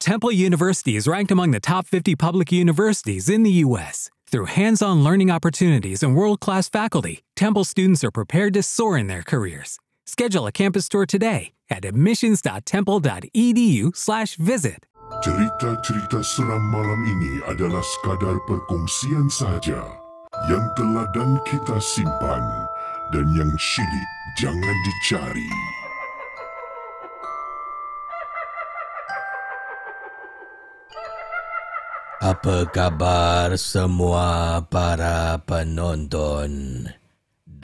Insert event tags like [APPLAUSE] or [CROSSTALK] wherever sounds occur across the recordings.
Temple University is ranked among the top 50 public universities in the U.S. Through hands on learning opportunities and world class faculty, Temple students are prepared to soar in their careers. Schedule a campus tour today at admissions.temple.edu/slash visit. Cerita-cerita seram malam ini adalah sekadar perkongsian sahaja yang teladan kita simpan dan yang syilid jangan dicari. Apa khabar semua para penonton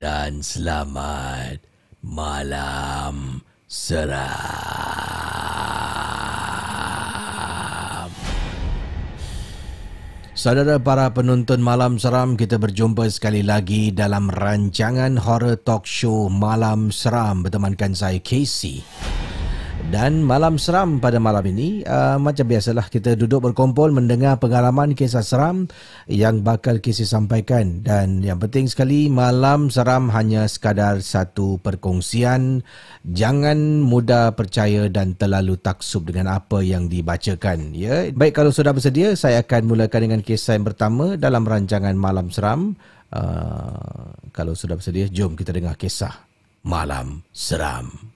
dan selamat malam seram. Saudara para penonton malam seram, kita berjumpa sekali lagi dalam rancangan horror talk show Malam Seram bertemankan saya Casey. Dan malam seram pada malam ini uh, Macam biasalah kita duduk berkumpul Mendengar pengalaman kisah seram Yang bakal Casey sampaikan. Dan yang penting sekali Malam seram hanya sekadar satu perkongsian. Jangan mudah percaya dan terlalu taksub Dengan apa yang dibacakan ya. Baik kalau sudah bersedia Saya akan mulakan dengan kisah yang pertama Dalam rancangan Malam Seram. Uh, Kalau sudah bersedia Jom kita dengar kisah Malam Seram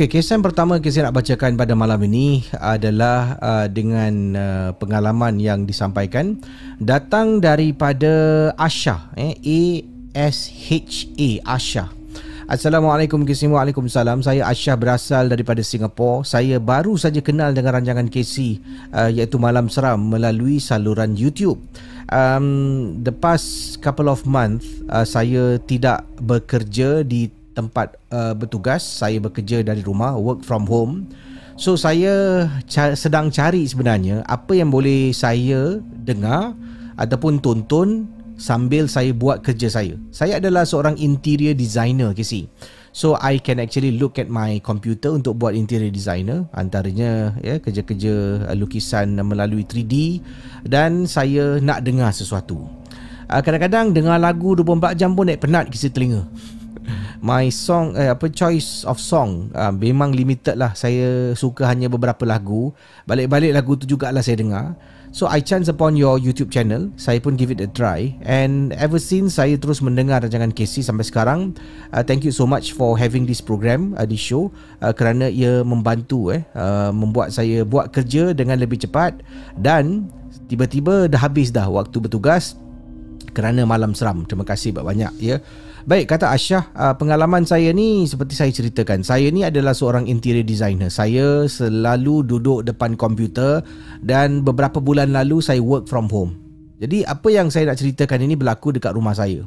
Okey, kisah pertama yang saya nak bacakan pada malam ini adalah uh, dengan uh, pengalaman yang disampaikan datang daripada Asha, eh A S H A Asha. Assalamualaikum KC Waalaikumsalam. Saya Asyah berasal daripada Singapura Saya baru saja kenal dengan rancangan KC uh, Iaitu Malam Seram melalui saluran YouTube. Um, The past couple of months uh, Saya tidak bekerja di tempat uh, bertugas. Saya bekerja dari rumah work from home. So saya ca- sedang cari sebenarnya apa yang boleh saya dengar ataupun tonton sambil saya buat kerja saya. Saya adalah seorang interior designer KC so I can actually look at my computer untuk buat interior designer. Antaranya ya kerja-kerja uh, lukisan melalui 3D dan saya nak dengar sesuatu. Uh, kadang-kadang dengar lagu 24 jam pun naik penat kisi telinga my song eh, apa choice of song uh, memang limited lah. Saya suka hanya beberapa lagu. Balik-balik lagu tu jugalah saya dengar. So I chance upon your YouTube channel. Saya pun give it a try. And ever since saya terus mendengar rancangan Casey sampai sekarang uh, thank you so much for having this program uh, this show. Uh, kerana ia membantu eh uh, membuat saya buat kerja dengan lebih cepat. Dan tiba-tiba dah habis dah waktu bertugas kerana malam seram. Terima kasih banyak ya Baik, kata Asyah, uh, pengalaman saya ni seperti saya ceritakan. Saya ni adalah seorang interior designer. Saya selalu duduk depan komputer dan beberapa bulan lalu saya work from home. Jadi apa yang saya nak ceritakan ini berlaku dekat rumah saya.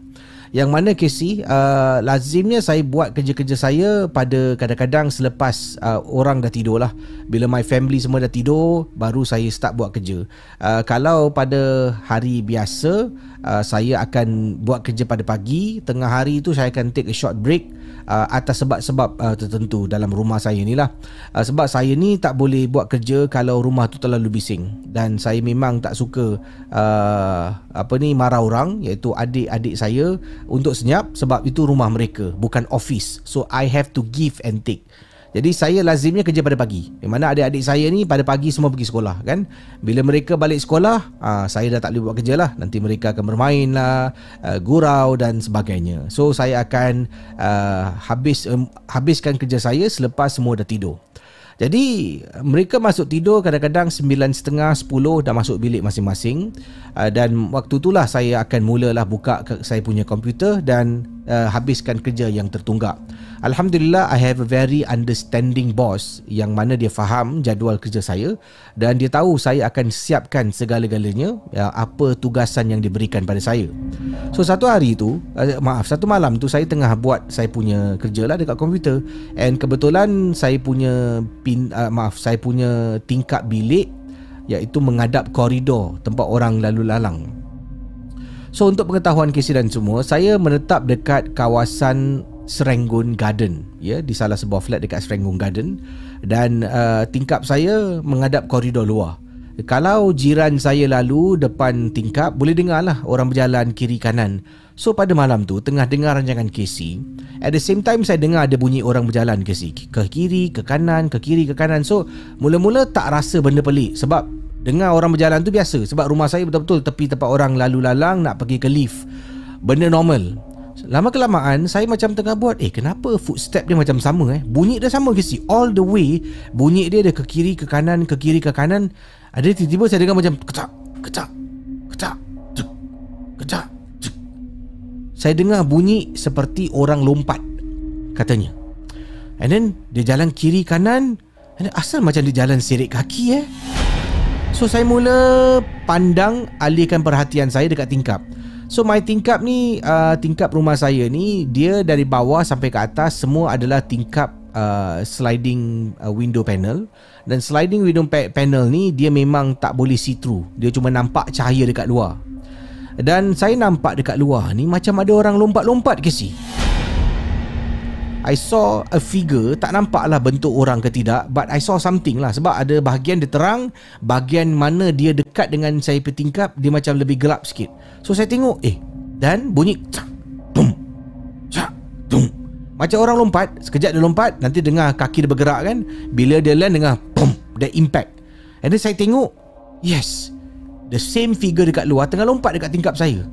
Yang mana Casey uh, Lazimnya saya buat kerja-kerja saya Pada kadang-kadang selepas uh, Orang dah tidur lah Bila my family semua dah tidur Baru saya start buat kerja uh, Kalau pada hari biasa uh, Saya akan buat kerja pada pagi Tengah hari tu saya akan take a short break uh, Atas sebab-sebab uh, tertentu Dalam rumah saya ni lah. Uh, Sebab saya ni tak boleh buat kerja Kalau rumah tu terlalu bising. Dan saya memang tak suka uh, Apa ni marah orang Iaitu adik-adik saya untuk senyap sebab itu rumah mereka bukan office. So I have to give and take jadi saya lazimnya kerja pada pagi. Di mana adik-adik saya ni pada pagi semua pergi sekolah kan? Bila mereka balik sekolah aa, ah, Saya dah tak boleh buat kerja lah. Nanti mereka akan bermain lah uh, Gurau dan sebagainya. So saya akan uh, habis um, habiskan kerja saya selepas semua dah tidur. Jadi mereka masuk tidur kadang-kadang 9.30 10 dah masuk bilik masing-masing. Dan waktu itulah saya akan mulalah buka saya punya komputer dan uh, habiskan kerja yang tertunggak. Alhamdulillah I have a very understanding boss yang mana dia faham jadual kerja saya dan dia tahu saya akan siapkan segala-galanya ya, apa tugasan yang diberikan pada saya. So satu hari tu, uh, maaf satu malam tu saya tengah buat saya punya kerja lah dekat komputer and kebetulan saya punya pin, uh, maaf saya punya tingkap bilik iaitu menghadap koridor tempat orang lalu lalang. So untuk pengetahuan Casey dan semua, saya menetap dekat kawasan Serenggun Garden, ya, di salah sebuah flat dekat Serenggun Garden dan uh, tingkap saya menghadap koridor luar. Kalau jiran saya lalu depan tingkap, boleh dengar lah orang berjalan kiri kanan. So pada malam tu tengah dengar rancangan Casey, at the same time saya dengar ada bunyi orang berjalan Casey ke kiri, ke kanan, ke kiri, ke kanan. So mula-mula tak rasa benda pelik sebab Dengar orang berjalan tu biasa. Sebab rumah saya betul-betul tepi tempat orang lalu lalang Nak pergi ke lift. Benda normal. Lama kelamaan saya macam tengah buat Eh kenapa footstep dia macam sama eh? Bunyi dia sama ke si All the way Bunyi dia ada ke kiri ke kanan Ke kiri ke kanan. Ada tiba-tiba saya dengar macam Kecak Kecak Kecak cek, Kecak cek. Saya dengar bunyi seperti orang lompat Katanya. And then dia jalan kiri kanan. And then, Asal macam dia jalan serik kaki eh So saya mula pandang alihkan perhatian saya dekat tingkap. So my tingkap ni uh, tingkap rumah saya ni dia dari bawah sampai ke atas semua adalah tingkap uh, sliding uh, window panel dan sliding window pa- panel ni dia memang tak boleh see through. Dia cuma nampak cahaya dekat luar. Dan saya nampak dekat luar ni macam ada orang lompat-lompat ke si. I saw a figure Tak nampak lah bentuk orang ke tidak But I saw something lah. Sebab ada bahagian dia terang Bahagian mana dia dekat dengan saya petingkap Dia macam lebih gelap sikit. So saya tengok Eh Dan bunyi Cak Bum Macam orang lompat Sekejap dia lompat Nanti dengar kaki dia bergerak kan? Bila dia land dengar Bum That impact. And then saya tengok Yes The same figure dekat luar Tengah lompat dekat tingkap saya.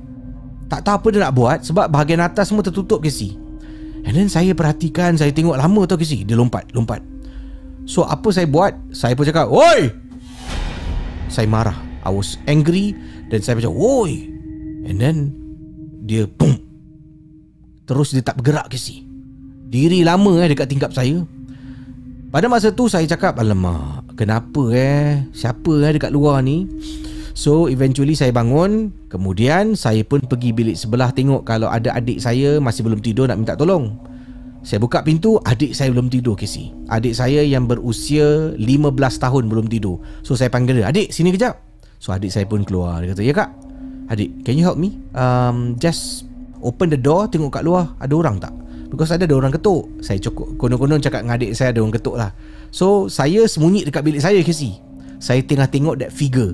Tak tahu apa dia nak buat Sebab bahagian atas semua tertutup ke si And then saya perhatikan Saya tengok lama tau kisi Dia lompat Lompat. So apa saya buat? Saya pun cakap Oi! Saya marah. I was angry. Dan saya macam Oi! And then Dia Boom! Terus dia tak bergerak kisi Diri lama eh Dekat tingkap saya. Pada masa tu saya cakap Alamak Kenapa eh? Siapa eh dekat luar ni So eventually saya bangun. Kemudian saya pun pergi bilik sebelah tengok Kalau ada adik saya masih belum tidur nak minta tolong. Saya buka pintu Adik saya belum tidur Casey Adik saya yang berusia 15 tahun belum tidur. So saya panggil dia Adik sini kejap. So adik saya pun keluar. Dia kata ya kak. Adik can you help me? Um, Just open the door Tengok kat luar Ada orang tak? Because ada ada orang ketuk. Saya cukup Konon-konon cakap dengan adik saya ada orang ketuk lah So saya sembunyi dekat bilik saya Casey Saya tengah tengok that figure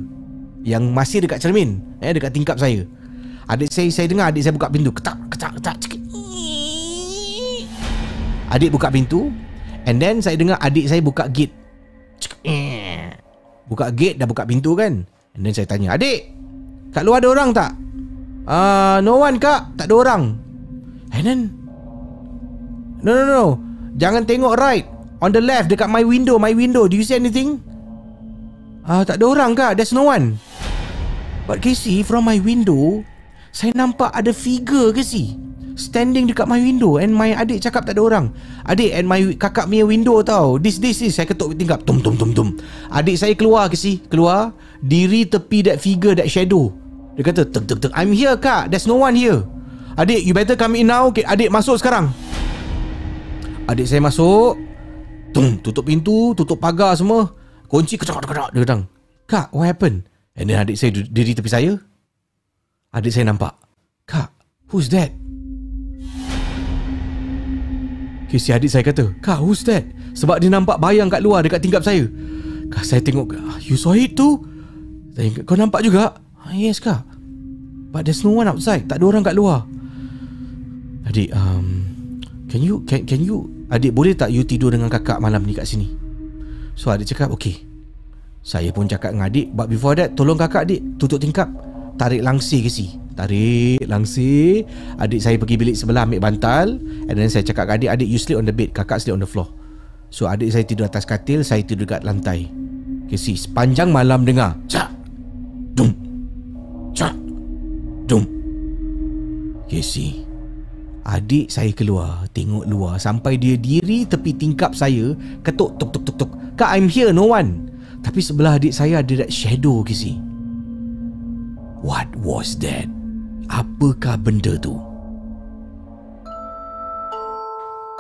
yang masih dekat cermin eh dekat tingkap saya. Adik saya saya dengar adik saya buka pintu. Ketak ketak ketak. Cik. Adik buka pintu and then saya dengar adik saya buka gate. Cik. Buka gate dah buka pintu kan. And then saya tanya, "Adik, kat luar ada orang tak?" Uh, no one kak, tak ada orang. And then No no no. Jangan tengok right. On the left dekat my window, my window. Do you see anything? Ah, uh, tak ada orang kak. There's no one. But Casey from my window Saya nampak ada figure Casey Standing dekat my window And my adik cakap tak ada orang. Adik and my kakak punya window tau. This this this. Saya ketuk tingkap. Tum tum tum tum. Adik saya keluar Casey Keluar. Diri tepi that figure That shadow. Dia kata tek tek tek I'm here kak. There's no one here. Adik you better come in now. Okay, Adik masuk sekarang. Adik saya masuk. Tung, Tutup pintu Tutup pagar semua. Kunci kecak-kecak Dia kata Kak what happened And then adik saya diri tepi saya. Adik saya nampak Kak who's that? Okay, si adik saya kata Kak who's that? Sebab dia nampak bayang kat luar Dekat tingkap saya. Kak saya tengok ah, You saw it too saya, Kau nampak juga? Ah, Yes kak. But there's no one outside Tak ada orang kat luar. Adik um, Can you can, can you Adik boleh tak you tidur dengan kakak malam ni kat sini? So adik cakap okay Saya pun cakap dengan adik But before that Tolong kakak adik. Tutup tingkap. Tarik langsir ke si? Tarik langsir. Adik saya pergi bilik sebelah ambil bantal. And then saya cakap ke adik Adik you sleep on the bed. Kakak sleep on the floor. So adik saya tidur atas katil Saya tidur dekat lantai. Okay si? Sepanjang malam dengar Cak Dum Cak Dum. Okay si? Adik saya keluar Tengok luar. Sampai dia diri tepi tingkap saya Ketuk tuk tuk tuk tuk. Kak I'm here no one Tapi sebelah adik saya ada that shadow ke si What was that? Apakah benda tu?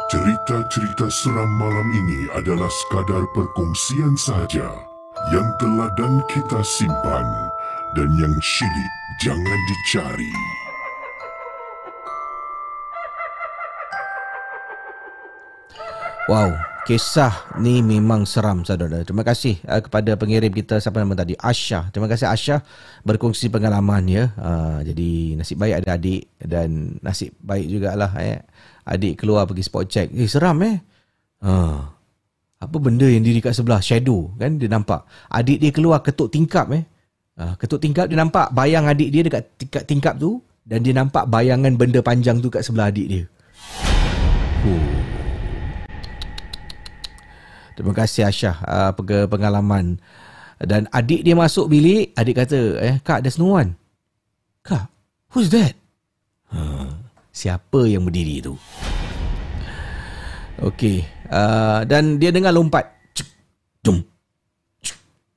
Cerita-cerita seram malam ini adalah sekadar perkongsian sahaja yang telah dan kita simpan dan yang syilid jangan dicari. Wow, kisah ni memang seram saudara. Terima kasih uh, kepada pengirim kita siapa nama tadi Asha. Terima kasih Asha berkongsi pengalaman ya. Uh, jadi nasib baik ada adik dan nasib baik jugalah eh. Adik keluar pergi spot check. Eh seram eh. Uh, apa benda yang diri kat sebelah shadow kan dia nampak. Adik dia keluar ketuk tingkap eh. Uh, ketuk tingkap dia nampak bayang adik dia dekat tingkap, tingkap tu dan dia nampak bayangan benda panjang tu kat sebelah adik dia. Huh. Terima kasih Aisyah uh, pengalaman. Dan adik dia masuk bilik, adik kata, eh, Kak, there's no one. Kak, who's that? Huh, siapa yang berdiri tu? Okey. Uh, dan dia dengar lompat. Jum.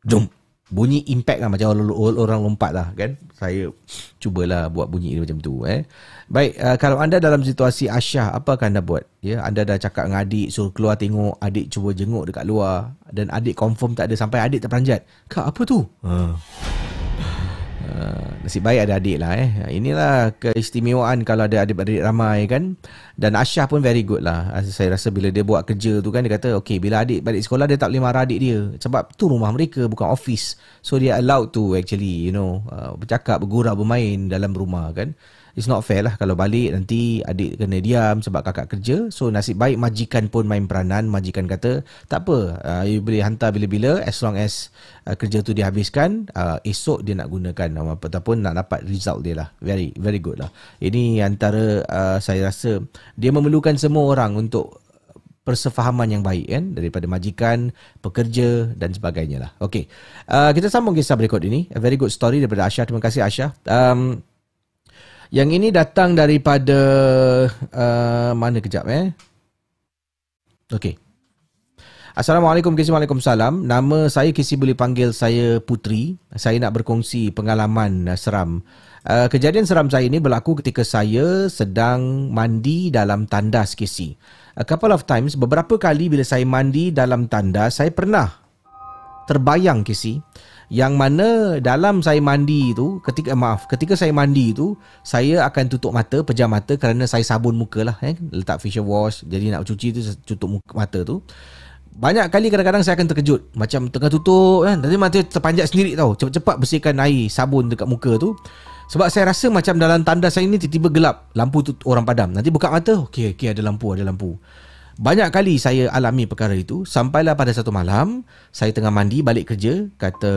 Jum. Bunyi impact lah macam orang lompat lah kan. Saya cubalah buat bunyi macam tu eh. Baik, uh, kalau anda dalam situasi Asyah, apa akan anda buat? Ya, anda dah cakap dengan adik, suruh keluar tengok, adik cuba jenguk dekat luar dan adik confirm tak ada sampai adik terperanjat. Kak, apa tu? Ha. Uh, nasib baik ada adik lah eh. Inilah keistimewaan kalau ada adik-adik ramai kan. Dan Asyah pun very good lah. Saya rasa bila dia buat kerja tu kan dia kata okay bila adik balik sekolah dia tak boleh marah adik dia. Sebab tu rumah mereka bukan office. So dia allowed to actually you know uh, bercakap, bergurau, bermain dalam rumah kan. It's not fair lah kalau balik nanti adik kena diam sebab kakak kerja. So nasib baik majikan pun main peranan. Majikan kata tak apa uh, you boleh hantar bila-bila as long as uh, kerja tu dihabiskan uh, esok dia nak gunakan uh, ataupun nak dapat result dia lah. Very very good lah. Ini antara uh, saya rasa dia memerlukan semua orang untuk persefahaman yang baik kan daripada majikan, pekerja dan sebagainya lah. Okay. Uh, kita sambung kisah berikut ini. A very good story daripada Asha. Terima kasih Asha. Um, yang ini datang daripada uh, mana kejap eh? Okey. Assalamualaikum Kisi Waalaikumsalam. Nama saya Kisi boleh panggil saya Putri. Saya nak berkongsi pengalaman uh, seram. Uh, kejadian seram saya ini berlaku ketika saya sedang mandi dalam tandas Kisi. A couple of times, beberapa kali bila saya mandi dalam tandas, saya pernah terbayang Kisi yang mana dalam saya mandi tu ketika maaf ketika saya mandi tu saya akan tutup mata pejam mata kerana saya sabun muka lah eh. Letak facial wash jadi nak cuci tu tutup muka, mata tu. Banyak kali kadang-kadang saya akan terkejut. Macam tengah tutup kan. Nanti mata terpanjat sendiri tau. Cepat-cepat bersihkan air sabun dekat muka tu. Sebab saya rasa macam dalam tanda saya ni tiba-tiba gelap. Lampu tu orang padam. Nanti buka mata okey okey ada lampu ada lampu banyak kali saya alami perkara itu. Sampailah pada satu malam Saya tengah mandi balik kerja Kata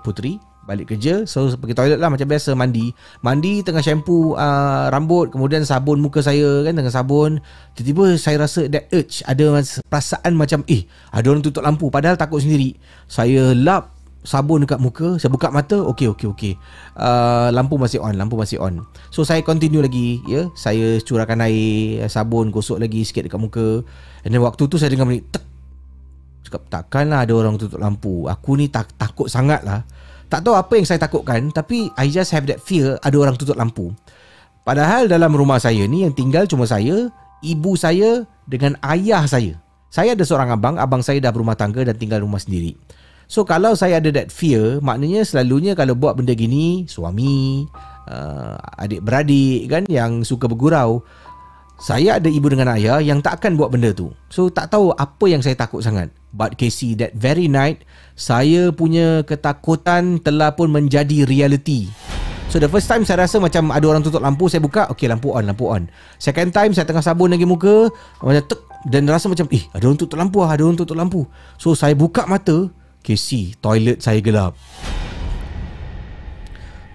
Putri Balik kerja So pergi toilet lah macam biasa mandi. Mandi tengah shampoo uh, rambut Kemudian sabun muka saya kan Tengah sabun. Tiba-tiba saya rasa that urge Ada perasaan macam Eh ada orang tutup lampu Padahal takut sendiri. Saya lap sabun dekat muka saya buka mata okey okey okey. Uh, lampu masih on lampu masih on. So saya continue lagi ya. Yeah? saya curahkan air sabun gosok lagi sikit dekat muka. And then waktu tu saya dengar bunyi tek. Cakap takkanlah ada orang tutup lampu. Aku ni tak takut sangat lah tak tahu apa yang saya takutkan tapi I just have that fear ada orang tutup lampu. Padahal dalam rumah saya ni yang tinggal cuma saya, ibu saya dengan ayah saya. Saya ada seorang abang, abang saya dah berumah tangga dan tinggal rumah sendiri. So kalau saya ada that fear, maknanya selalunya kalau buat benda gini, suami, uh, adik-beradik kan yang suka bergurau, saya ada ibu dengan ayah yang tak akan buat benda tu. So tak tahu apa yang saya takut sangat. But Casey, that very night, saya punya ketakutan telah pun menjadi reality. So the first time saya rasa macam ada orang tutup lampu Saya buka Okay lampu on Lampu on Second time saya tengah sabun lagi muka Macam tek Dan rasa macam Eh ada orang tutup lampu lah Ada orang tutup lampu So saya buka mata Casey Toilet saya gelap.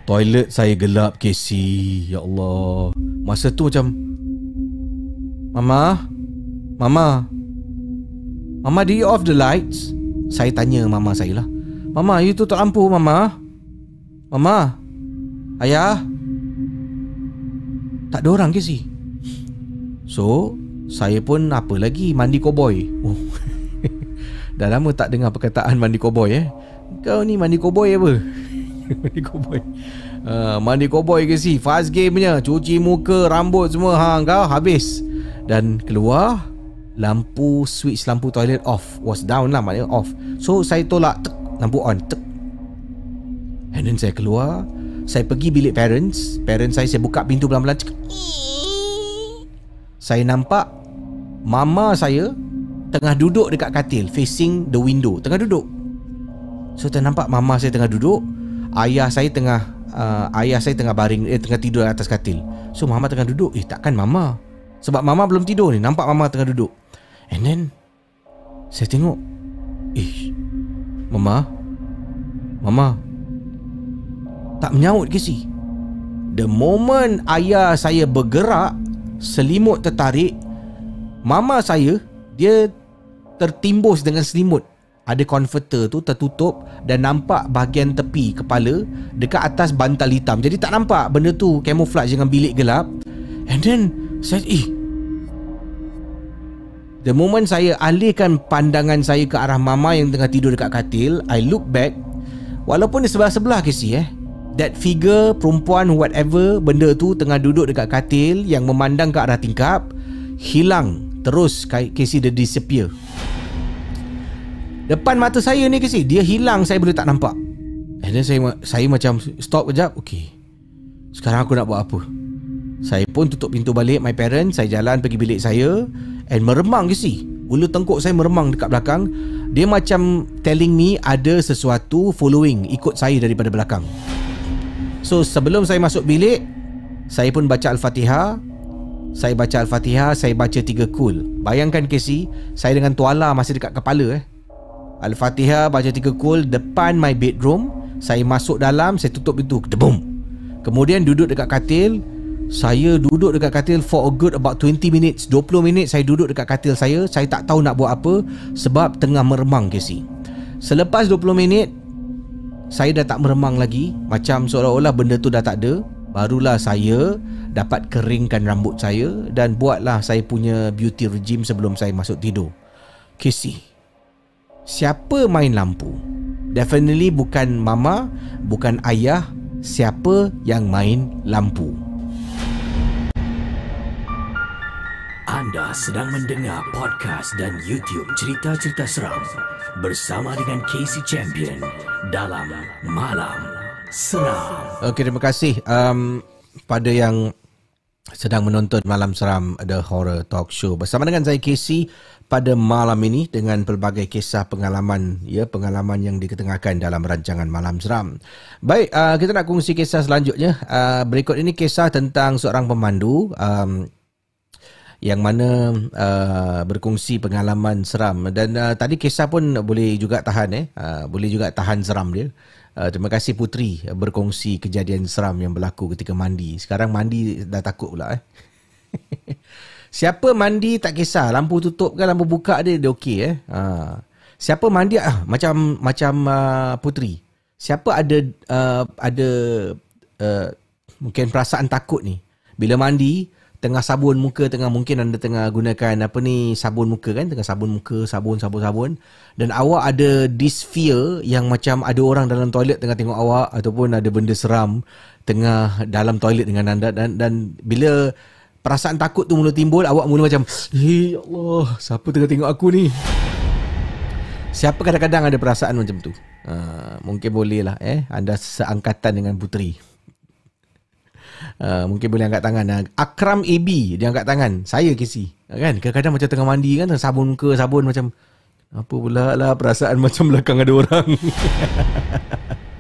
Toilet saya gelap Casey Ya Allah. Masa tu macam Mama Mama Mama do you off the lights? Saya tanya mama saya lah. Mama you tutup lampu mama. Mama Ayah. Tak ada orang ke si So Saya pun apa lagi? Mandi koboi oh. [LAUGHS] Dah lama tak dengar perkataan mandi koboi eh? Kau ni mandi koboi apa? [LAUGHS] Mandi koboi uh, Mandi koboi ke si? Fast game punya. Cuci muka Rambut semua. Ha, Kau habis. Dan keluar Lampu switch lampu toilet off. Was down lah maknanya off. So saya tolak tek, Lampu on tek. And then saya keluar. Saya pergi bilik parents. Parents saya Saya buka pintu pelan-pelan Saya nampak Mama saya Tengah duduk dekat katil Facing the window. Tengah duduk. So saya nampak mama saya tengah duduk Ayah saya tengah uh, Ayah saya tengah baring Eh tengah tidur atas katil. So mama tengah duduk. Eh takkan mama? Sebab mama belum tidur ni. Nampak mama tengah duduk. And then Saya tengok Eh Mama? Mama? Tak menyaut ke si? The moment ayah saya bergerak, selimut tertarik, mama saya dia tertimbus dengan selimut. Ada converter tu tertutup dan nampak bahagian tepi kepala dekat atas bantal hitam. Jadi tak nampak benda tu camouflage dengan bilik gelap. And then saya eh The moment saya alihkan pandangan saya ke arah mama yang tengah tidur dekat katil, I look back walaupun di sebelah-sebelah ke eh that figure perempuan whatever benda tu tengah duduk dekat katil yang memandang ke arah tingkap hilang terus Casey dia disappear depan mata saya ni Casey dia hilang saya boleh tak nampak. And then saya saya macam stop kejap okay. Sekarang aku nak buat apa? Saya pun tutup pintu balik my parents saya jalan pergi bilik saya and meremang Casey Ulu tengkuk saya meremang dekat belakang. Dia macam telling me ada sesuatu following Ikut saya daripada belakang. So sebelum saya masuk bilik Saya pun baca Al-Fatihah. Saya baca Al-Fatihah Saya baca tiga kul. Bayangkan Casey Saya dengan tuala masih dekat kepala eh Al-Fatihah baca tiga kul Depan my bedroom Saya masuk dalam Saya tutup pintu Debum Kemudian duduk dekat katil Saya duduk dekat katil For a good about 20 minutes 20 minit saya duduk dekat katil saya Saya tak tahu nak buat apa Sebab tengah meremang Casey Selepas 20 minit saya dah tak meremang lagi. Macam seolah-olah benda tu dah tak ada. Barulah saya dapat keringkan rambut saya Dan buatlah saya punya beauty regime sebelum saya masuk tidur. Casey Siapa main lampu? Definitely bukan mama Bukan ayah Siapa yang main lampu? Anda sedang mendengar podcast dan YouTube cerita-cerita seram bersama dengan Casey Champion dalam Malam Seram. Okey, terima kasih um, pada yang sedang menonton Malam Seram The Horror Talk Show bersama dengan saya Casey pada malam ini dengan pelbagai kisah pengalaman ya pengalaman yang diketengahkan dalam rancangan Malam Seram. Baik, uh, kita nak kongsi kisah selanjutnya. Uh, berikut ini kisah tentang seorang pemandu um, yang mana uh, berkongsi pengalaman seram. Dan uh, tadi kisah pun boleh juga tahan eh. Uh, boleh juga tahan seram dia. Uh, terima kasih putri berkongsi kejadian seram yang berlaku ketika mandi. Sekarang mandi dah takut pula eh [LAUGHS] siapa mandi tak kisah. Lampu tutup kan lampu buka dia dia okey eh. Uh, siapa mandi ah macam macam uh, putri. Siapa ada uh, ada uh, mungkin perasaan takut ni? Bila mandi tengah sabun muka tengah mungkin anda tengah gunakan apa ni sabun muka kan? Tengah sabun muka sabun sabun sabun. Dan awak ada this fear yang macam ada orang dalam toilet tengah tengok awak ataupun ada benda seram tengah dalam toilet dengan anda. Dan dan bila perasaan takut tu mula timbul awak mula macam ya Allah siapa tengah tengok aku ni? Siapa kadang-kadang ada perasaan macam tu? Uh, mungkin boleh lah eh anda seangkatan dengan puteri. Uh, mungkin boleh angkat tangan. Uh, Akram AB Dia angkat tangan. Saya Casey Kan? Kadang-kadang macam tengah mandi kan Sabun ke sabun macam Apa pula lah Perasaan macam belakang ada orang [LAUGHS]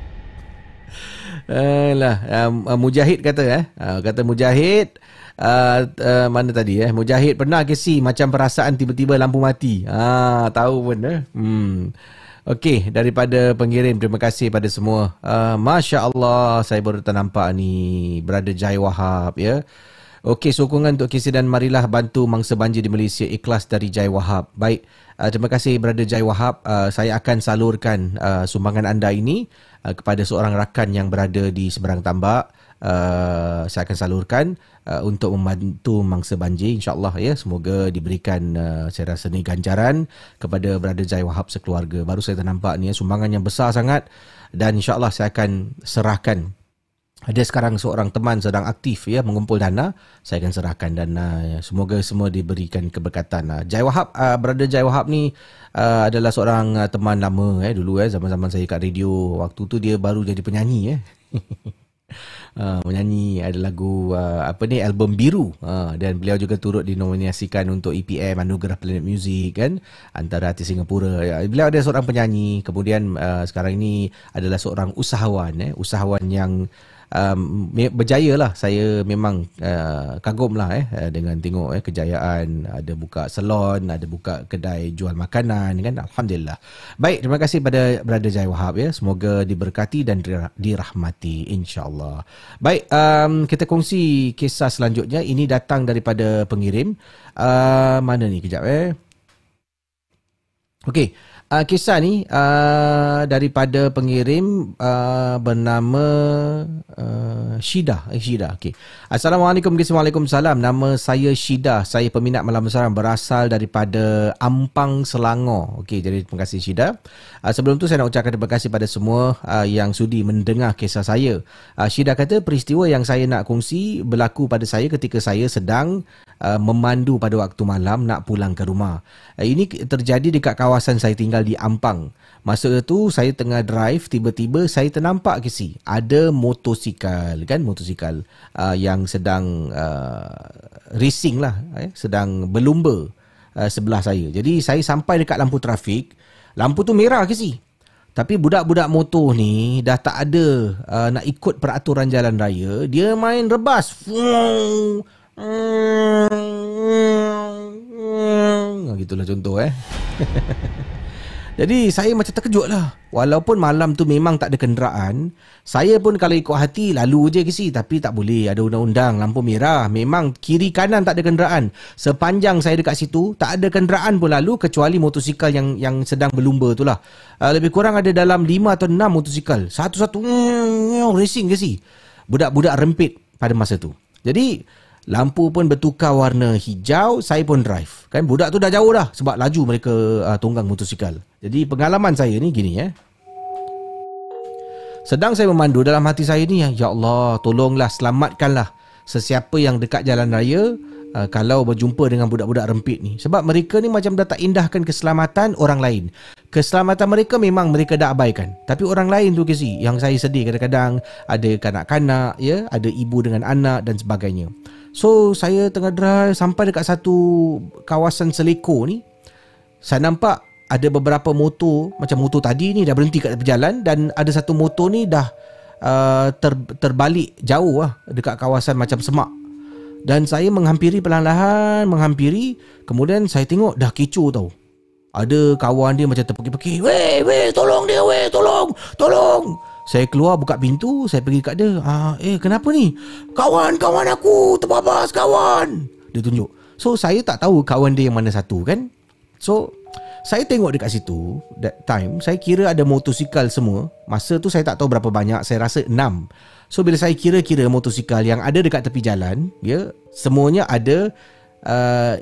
Alah, um, uh, Mujahid kata eh uh, Kata Mujahid Uh, uh, mana tadi eh Mujahid pernah ke si macam perasaan tiba-tiba lampu mati. Ah tahu pun eh. Hmm. Okey, daripada pengirim terima kasih pada semua. Uh, Masya Allah, saya baru ternampak ni Brother Jai Wahab ya. Okey, sokongan untuk KC dan marilah bantu mangsa banjir di Malaysia ikhlas dari Jai Wahab. Baik, uh, terima kasih Brother Jai Wahab. Uh, saya akan salurkan uh, sumbangan anda ini uh, kepada seorang rakan yang berada di seberang tambak. Uh, saya akan salurkan uh, untuk membantu mangsa banjir insyaallah ya. Semoga diberikan uh, saya rasa ni ganjaran kepada brother Jai Wahab sekeluarga. Baru saya ternampak ni ya, sumbangan yang besar sangat. Dan insyaallah saya akan serahkan ada sekarang seorang teman sedang aktif ya mengumpul dana. Saya akan serahkan dan uh, semoga semua diberikan keberkatan. Uh, Jai Wahab uh, brother Jai Wahab ni uh, adalah seorang uh, teman lama eh dulu eh zaman-zaman saya kat radio waktu tu dia baru jadi penyanyi eh [LAUGHS] uh, menyanyi ada lagu uh, apa ni album biru. Uh, dan beliau juga turut dinominasikan untuk EPM Anugerah Planet Music kan antara artis Singapura. Beliau ada seorang penyanyi. Kemudian uh, sekarang ini adalah seorang usahawan eh usahawan yang um, berjaya lah. Saya memang uh, kagum lah eh uh, dengan tengok eh kejayaan. Ada buka salon ada buka kedai jual makanan kan? Alhamdulillah. Baik terima kasih pada Brother Jai Wahab ya. Semoga diberkati dan dirahmati insyaAllah. Baik um, kita kongsi kisah selanjutnya. Ini datang daripada pengirim. Uh, mana ni kejap eh? Okey, uh, kisah ni uh, daripada pengirim uh, bernama uh, Shida. Eh, Shida. Okay. Assalamualaikum. Waalaikumsalam. Nama saya Shida. Saya peminat malam besar berasal daripada Ampang, Selangor. Okey, jadi terima kasih Shida. Uh, sebelum tu saya nak ucapkan terima kasih pada semua uh, yang sudi mendengar kisah saya. Uh, Shida kata peristiwa yang saya nak kongsi berlaku pada saya ketika saya sedang uh, memandu pada waktu malam nak pulang ke rumah. Uh, ini terjadi dekat kawasan saya tinggal tinggal di Ampang. Masa itu saya tengah drive tiba-tiba saya ternampak ke si ada motosikal kan motosikal uh, yang sedang uh, racing lah eh, sedang berlumba uh, sebelah saya. Jadi saya sampai dekat lampu trafik, lampu tu merah ke si. Tapi budak-budak motor ni dah tak ada uh, nak ikut peraturan jalan raya, dia main rebas. [LAUGHS] Gitulah contoh eh. [LAUGHS] Jadi saya macam terkejut lah. Walaupun malam tu memang tak ada kenderaan, saya pun kalau ikut hati lalu je ke si. Tapi tak boleh, ada undang-undang, lampu merah. Memang kiri kanan tak ada kenderaan. Sepanjang saya dekat situ, tak ada kenderaan pun lalu kecuali motosikal yang yang sedang berlumba tu lah. Uh, lebih kurang ada dalam 5 atau 6 motosikal. Satu-satu mm, racing ke si. Budak-budak rempit pada masa tu. Jadi Lampu pun bertukar warna hijau, saya pun drive. Kan budak tu dah jauh dah sebab laju mereka uh, tunggang motosikal. Jadi pengalaman saya ni gini ya. Sedang saya memandu dalam hati saya ni, ya Allah, tolonglah selamatkanlah sesiapa yang dekat jalan raya uh, kalau berjumpa dengan budak-budak rempit ni. Sebab mereka ni macam dah tak indahkan keselamatan orang lain. Keselamatan mereka memang mereka dah abaikan. Tapi orang lain tu kesi yang saya sedih kadang-kadang ada kanak-kanak, ya, ada ibu dengan anak dan sebagainya. So saya tengah drive sampai dekat satu kawasan seleko ni Saya nampak ada beberapa motor Macam motor tadi ni dah berhenti kat tepi jalan Dan ada satu motor ni dah uh, ter, terbalik jauh lah Dekat kawasan macam semak Dan saya menghampiri perlahan-lahan Menghampiri Kemudian saya tengok dah kecoh tau Ada kawan dia macam terpekik-pekik Weh, weh, tolong dia, weh, tolong, tolong saya keluar buka pintu, saya pergi kat dia. Ah, eh kenapa ni? Kawan-kawan aku terbabas kawan. Dia tunjuk. So saya tak tahu kawan dia yang mana satu kan. So Saya tengok dekat situ That time Saya kira ada motosikal semua. Masa tu saya tak tahu berapa banyak Saya rasa enam. So bila saya kira-kira motosikal Yang ada dekat tepi jalan ya Semuanya ada uh,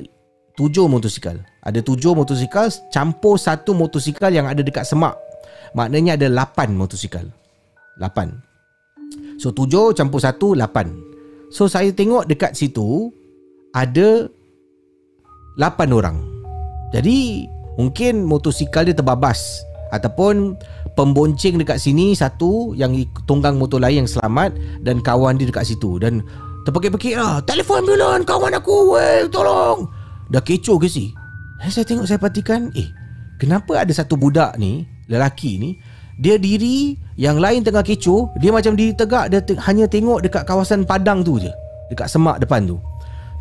Tujuh motosikal. Ada tujuh motosikal Campur satu motosikal Yang ada dekat semak. Maknanya ada lapan motosikal. Lapan. So tujuh campur satu Lapan. So saya tengok dekat situ Ada Lapan orang. Jadi Mungkin motosikal dia terbabas. Ataupun Pembonceng dekat sini Satu Yang tunggang motor lain yang selamat Dan kawan dia dekat situ. Dan Terpekik-pekik lah Telefon ambulan Kawan aku Weh tolong. Dah kecoh ke si? Dan saya tengok saya perhatikan Eh Kenapa ada satu budak ni Lelaki ni Dia diri Yang lain tengah kecoh Dia macam diri tegak Dia te- hanya tengok dekat kawasan padang tu je Dekat semak depan tu.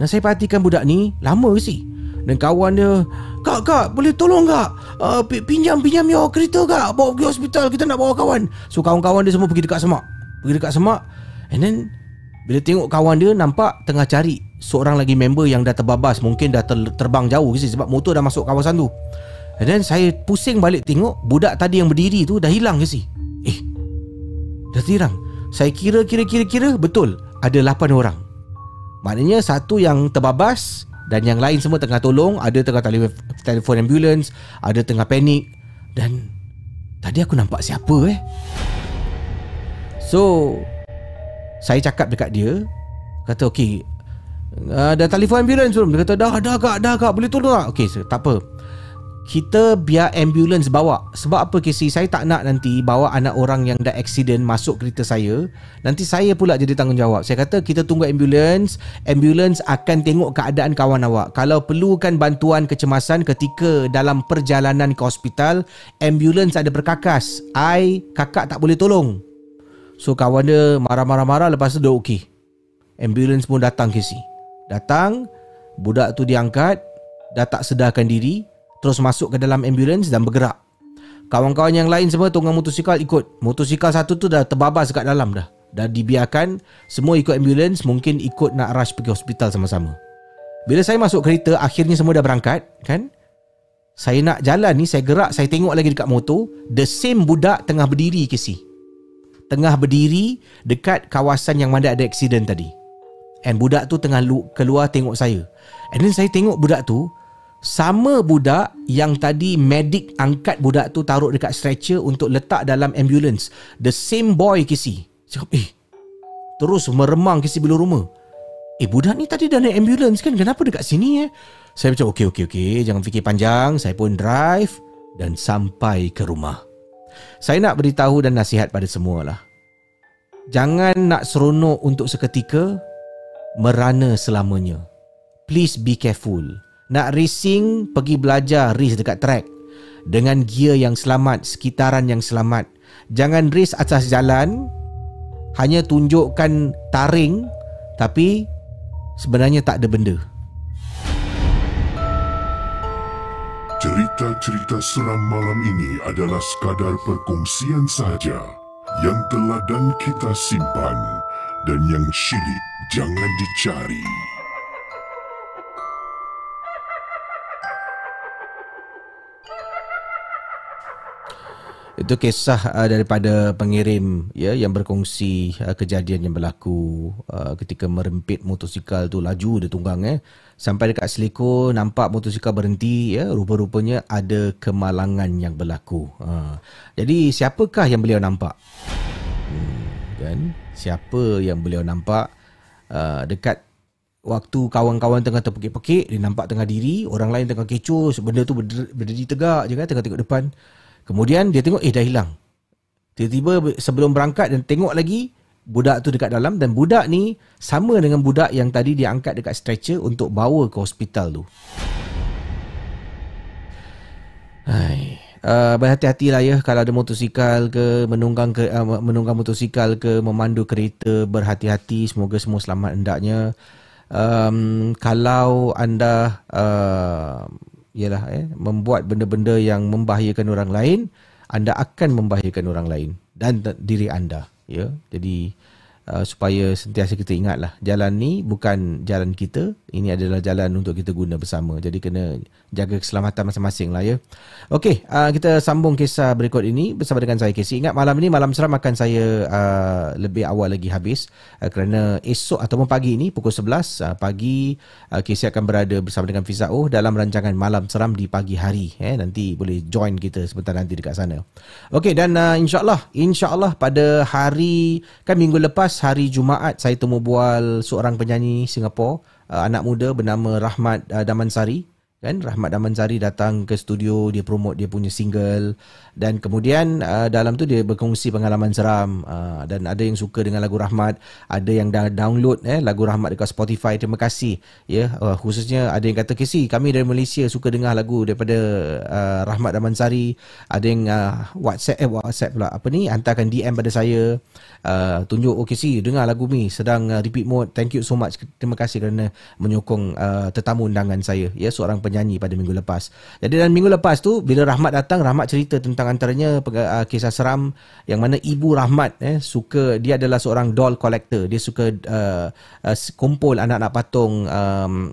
Dan saya perhatikan budak ni Lama ke si dan kawan dia Kak, kak, boleh tolong kak? Uh, pinjam, pinjam your kereta kak. Bawa pergi hospital, kita nak bawa kawan. So kawan-kawan dia semua pergi dekat semak. Pergi dekat semak. And then Bila tengok kawan dia Nampak tengah cari Seorang lagi member yang dah terbabas. Mungkin dah ter- terbang jauh ke Sebab motor dah masuk kawasan tu. And then saya pusing balik tengok Budak tadi yang berdiri tu dah hilang ke si? Eh Dah hilang Saya kira-kira-kira-kira Betul Ada 8 orang. Maknanya satu yang terbabas dan yang lain semua tengah tolong Ada tengah telefon, ambulans Ada tengah panik Dan Tadi aku nampak siapa eh? So Saya cakap dekat dia Kata okey Dah telefon ambulans belum? Dia kata dah dah kak dah kak Boleh tolong tak Okey so, tak apa kita biar ambulans bawa. Sebab apa Casey Saya tak nak nanti Bawa anak orang yang dah accident Masuk kereta saya. Nanti saya pula jadi tanggungjawab. Saya kata kita tunggu ambulans Ambulans akan tengok keadaan kawan awak. Kalau perlukan bantuan kecemasan Ketika dalam perjalanan ke hospital Ambulans ada berkakas I kakak tak boleh tolong. So kawan dia marah-marah-marah Lepas tu dia okey. Ambulans pun datang Casey Datang Budak tu diangkat Dah tak sedarkan diri Terus masuk ke dalam ambulans dan bergerak. Kawan-kawan yang lain semua tunggang motosikal ikut. Motosikal satu tu dah terbabas kat dalam dah. Dah dibiarkan Semua ikut ambulans Mungkin ikut nak rush pergi hospital sama-sama. Bila saya masuk kereta Akhirnya semua dah berangkat Kan? Saya nak jalan ni Saya gerak Saya tengok lagi dekat motor The same budak tengah berdiri ke si? Tengah berdiri Dekat kawasan yang mana ada accident tadi. And budak tu tengah lu- keluar tengok saya. And then saya tengok budak tu sama budak yang tadi medik angkat budak tu taruh dekat stretcher untuk letak dalam ambulance. The same boy Kisi. Cakap, eh, terus meremang Kisi bulu rumah. Eh, budak ni tadi dah naik ambulance kan? Kenapa dekat sini eh? Saya macam, okey, okey, okey. Jangan fikir panjang. Saya pun drive dan sampai ke rumah. Saya nak beritahu dan nasihat pada semua lah. Jangan nak seronok untuk seketika, merana selamanya. Please be careful. Nak racing, pergi belajar race dekat track. Dengan gear yang selamat, sekitaran yang selamat. Jangan race atas jalan, hanya tunjukkan taring, tapi sebenarnya tak ada benda. Cerita-cerita seram malam ini adalah sekadar perkongsian sahaja yang telah dan kita simpan dan yang syilid jangan dicari. Itu kisah uh, daripada pengirim ya yang berkongsi uh, kejadian yang berlaku uh, ketika merempit motosikal tu laju dia tunggang eh sampai dekat Seliko nampak motosikal berhenti ya rupa-rupanya ada kemalangan yang berlaku. Uh, jadi siapakah yang beliau nampak? Hmm, kan? Siapa yang beliau nampak uh, dekat waktu kawan-kawan tengah terpekik-pekik dia nampak tengah diri orang lain tengah kecoh benda tu berdiri tegak je kan tengah tengok depan Kemudian dia tengok eh dah hilang. Tiba-tiba sebelum berangkat dan tengok lagi budak tu dekat dalam dan budak ni sama dengan budak yang tadi dia angkat dekat stretcher untuk bawa ke hospital tu. Hai, uh, berhati-hatilah ya kalau ada motosikal ke menunggang ke uh, menunggang motosikal ke memandu kereta berhati-hati semoga semua selamat hendaknya. Um, kalau anda uh, ialah eh, membuat benda-benda yang membahayakan orang lain, anda akan membahayakan orang lain dan diri anda. Ya, jadi uh, supaya sentiasa kita ingatlah jalan ni bukan jalan kita ini adalah jalan untuk kita guna bersama jadi kena jaga keselamatan masing-masing lah ya. Okey, uh, kita sambung kisah berikut ini bersama dengan saya Casey. Ingat malam ini malam seram akan saya uh, lebih awal lagi habis uh, kerana esok ataupun pagi ini pukul 11 uh, pagi uh, Casey akan berada bersama dengan Fizao dalam rancangan malam seram di pagi hari eh. Nanti boleh join kita sebentar nanti dekat sana. Okey dan uh, insyaallah insyaallah pada hari kan minggu lepas hari Jumaat saya temu bual seorang penyanyi Singapura uh, anak muda bernama Rahmat uh, Damansari kan? Rahmat Damansari datang ke studio dia promote dia punya single. Dan kemudian uh, dalam tu dia berkongsi pengalaman seram. Uh, dan ada yang suka dengan lagu Rahmat ada yang dah download eh lagu Rahmat dekat Spotify. Terima kasih ya. Uh, khususnya ada yang kata Kesi kami dari Malaysia suka dengar lagu daripada uh, Rahmat Damansari. Ada yang uh, WhatsApp eh WhatsApp pula. Apa ni? Hantarkan DM pada saya uh, tunjuk Kesi dengar lagu ni sedang uh, repeat mode. Thank you so much. Terima kasih kerana menyokong uh, tetamu undangan saya ya seorang penyanyi pada minggu lepas. Jadi dan minggu lepas tu bila Rahmat datang Rahmat cerita tentang antaranya uh, kisah seram yang mana ibu Rahmat eh suka dia adalah seorang doll collector. Dia suka uh, uh, kumpul anak-anak patung um,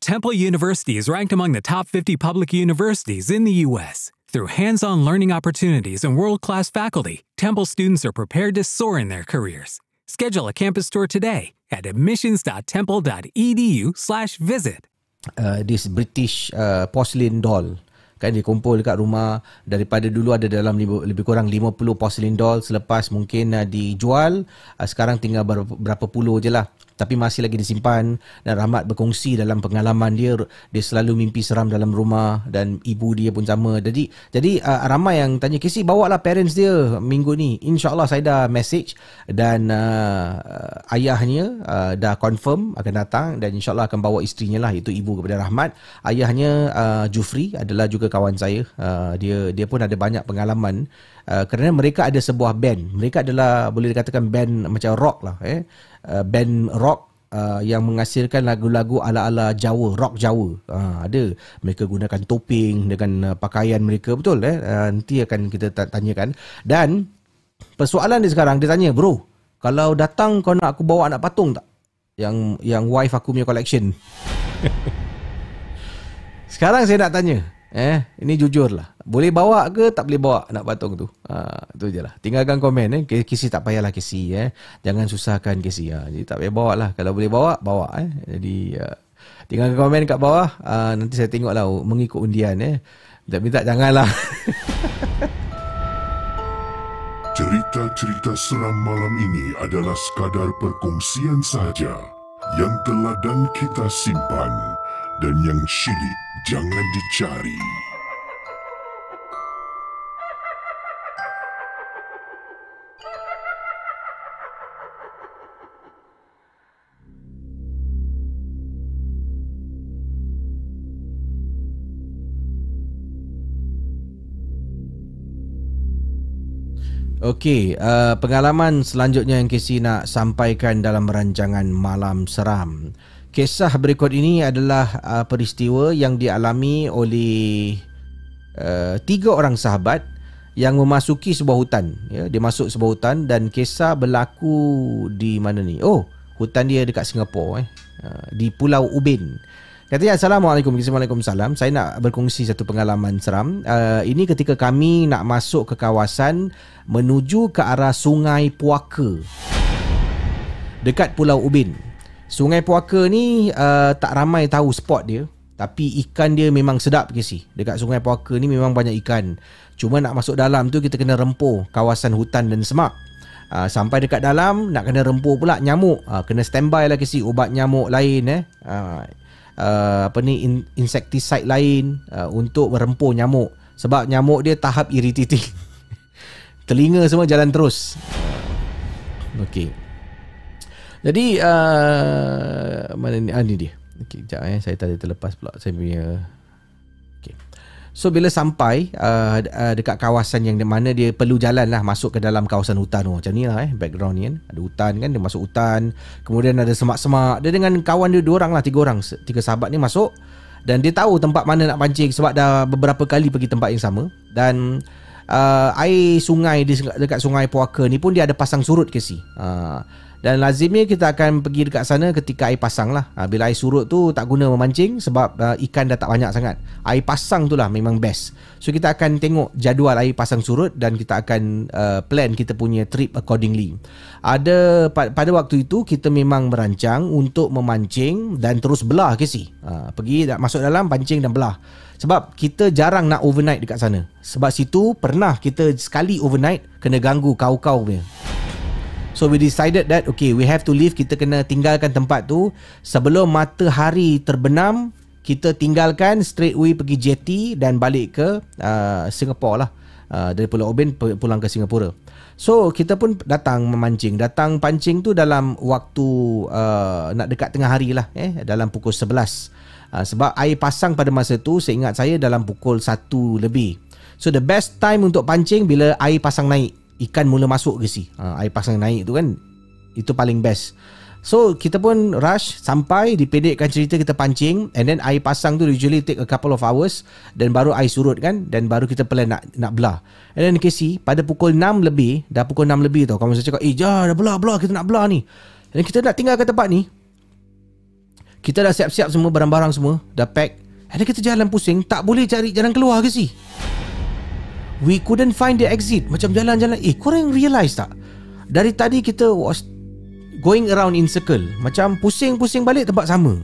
Temple University is ranked among the top 50 public universities in the U.S. Through hands on learning opportunities and world class faculty, Temple students are prepared to soar in their careers. Schedule a campus tour today at admissions.temple.edu/slash visit. uh, this British uh, porcelain doll kan dia kumpul dekat rumah daripada dulu ada dalam lebih, kurang 50 porcelain doll selepas mungkin uh, dijual uh, sekarang tinggal berapa, berapa puluh je lah tapi masih lagi disimpan dan Rahmat berkongsi dalam pengalaman dia. Dia selalu mimpi seram dalam rumah dan ibu dia pun sama. Jadi jadi uh, ramai yang tanya Casey bawa lah parents dia minggu ni. Insyaallah saya dah message dan uh, ayahnya uh, dah confirm akan datang dan insyaallah akan bawa isterinya lah. Itu ibu kepada Rahmat. Ayahnya uh, Jufri adalah juga kawan saya. Uh, dia dia pun ada banyak pengalaman Uh, kerana mereka ada sebuah band. Mereka adalah boleh dikatakan band macam rock lah eh uh, band rock uh, yang menghasilkan lagu-lagu ala-ala Jawa rock Jawa. Uh, ada. Mereka gunakan topeng dengan uh, pakaian mereka. Betul eh? Uh, nanti akan kita tanyakan. Dan persoalan dia sekarang dia tanya bro kalau datang kau nak aku bawa anak patung tak? Yang yang wife aku punya collection. [LAUGHS] Sekarang saya nak tanya Eh, ini jujur lah. Boleh bawa ke tak boleh bawa anak patung tu? Ha, tu je lah. Tinggalkan komen eh. Kisi tak payahlah kisi eh. Jangan susahkan kisi. Ha, jadi tak payah bawa lah. Kalau boleh bawa, bawa eh. Jadi uh, tinggalkan komen kat bawah. Uh, nanti saya tengok lah mengikut undian eh. Minta-minta janganlah. [LAUGHS] Cerita-cerita seram malam ini adalah sekadar perkongsian sahaja yang telah dan kita simpan dan yang syilid jangan dicari. Okey, uh, pengalaman selanjutnya yang Casey nak sampaikan dalam rancangan Malam Seram. Kisah berikut ini adalah uh, peristiwa yang dialami oleh uh, tiga orang sahabat yang memasuki sebuah hutan. Ya, dia masuk sebuah hutan dan kisah berlaku di mana ni? Oh, hutan dia dekat Singapura eh. Uh, di Pulau Ubin. Katanya Assalamualaikum Waalaikumsalam Saya nak berkongsi satu pengalaman seram uh, Ini ketika kami nak masuk ke kawasan Menuju ke arah sungai Puaka dekat Pulau Ubin. Sungai Puaka ni uh, tak ramai tahu spot dia tapi ikan dia memang sedap ke si. Dekat Sungai Puaka ni memang banyak ikan. Cuma nak masuk dalam tu kita kena rempuh kawasan hutan dan semak. Uh, sampai dekat dalam nak kena rempuh pula nyamuk. Uh, kena standby lah ke si ubat nyamuk lain eh. Uh, uh, apa ni in, insecticide lain uh, untuk merempuh nyamuk sebab nyamuk dia tahap irritating. [LAUGHS] Telinga semua jalan terus. Okey. Jadi uh, mana ni? Ah ni dia. Okey, jap eh saya tadi terlepas pula saya punya. So bila sampai uh, uh, dekat kawasan yang mana dia perlu jalan lah masuk ke dalam kawasan hutan tu. Macam ni lah eh background ni kan. Ada hutan kan dia masuk hutan. Kemudian ada semak-semak. Dia dengan kawan dia dua orang lah tiga orang. Tiga sahabat ni masuk dan dia tahu tempat mana nak pancing sebab dah beberapa kali pergi tempat yang sama dan uh, air sungai di dekat sungai Puaka ni pun dia ada pasang surut ke si. Uh, dan lazimnya kita akan pergi dekat sana ketika air pasang lah. Ha, bila air surut tu tak guna memancing sebab uh, ikan dah tak banyak sangat. Air pasang tu lah memang best. So kita akan tengok jadual air pasang surut dan kita akan uh, plan kita punya trip accordingly. Ada pada waktu itu kita memang merancang untuk memancing dan terus belah ke si. Ha, pergi masuk dalam pancing dan belah. Sebab kita jarang nak overnight dekat sana. Sebab situ pernah kita sekali overnight kena ganggu kau-kau punya. So we decided that okay we have to leave kita kena tinggalkan tempat tu sebelum matahari terbenam kita tinggalkan straight away pergi jetty dan balik ke uh, Singapore lah uh, dari Pulau Ubin pulang ke Singapura. So kita pun datang memancing. Datang pancing tu dalam waktu uh, nak dekat tengah hari lah eh dalam pukul 11. Uh, sebab air pasang pada masa tu saya ingat saya dalam pukul 1 lebih. So the best time untuk pancing bila air pasang naik ikan mula masuk ke si ha, air pasang naik tu kan itu paling best. So kita pun rush sampai dipedekkan cerita kita pancing and then air pasang tu usually take a couple of hours dan baru air surut kan dan baru kita plan nak nak belah. And then KC pada pukul 6 lebih dah pukul 6 lebih tau kamu saya cakap eh jah dah belah belah kita nak belah ni. Dan kita nak tinggalkan tempat ni. Kita dah siap-siap semua barang-barang semua dah pack. And then kita jalan pusing tak boleh cari jalan keluar ke si We couldn't find the exit. Macam jalan-jalan. Eh korang realise tak? Dari tadi kita was Going around in circle. Macam pusing-pusing balik tempat sama.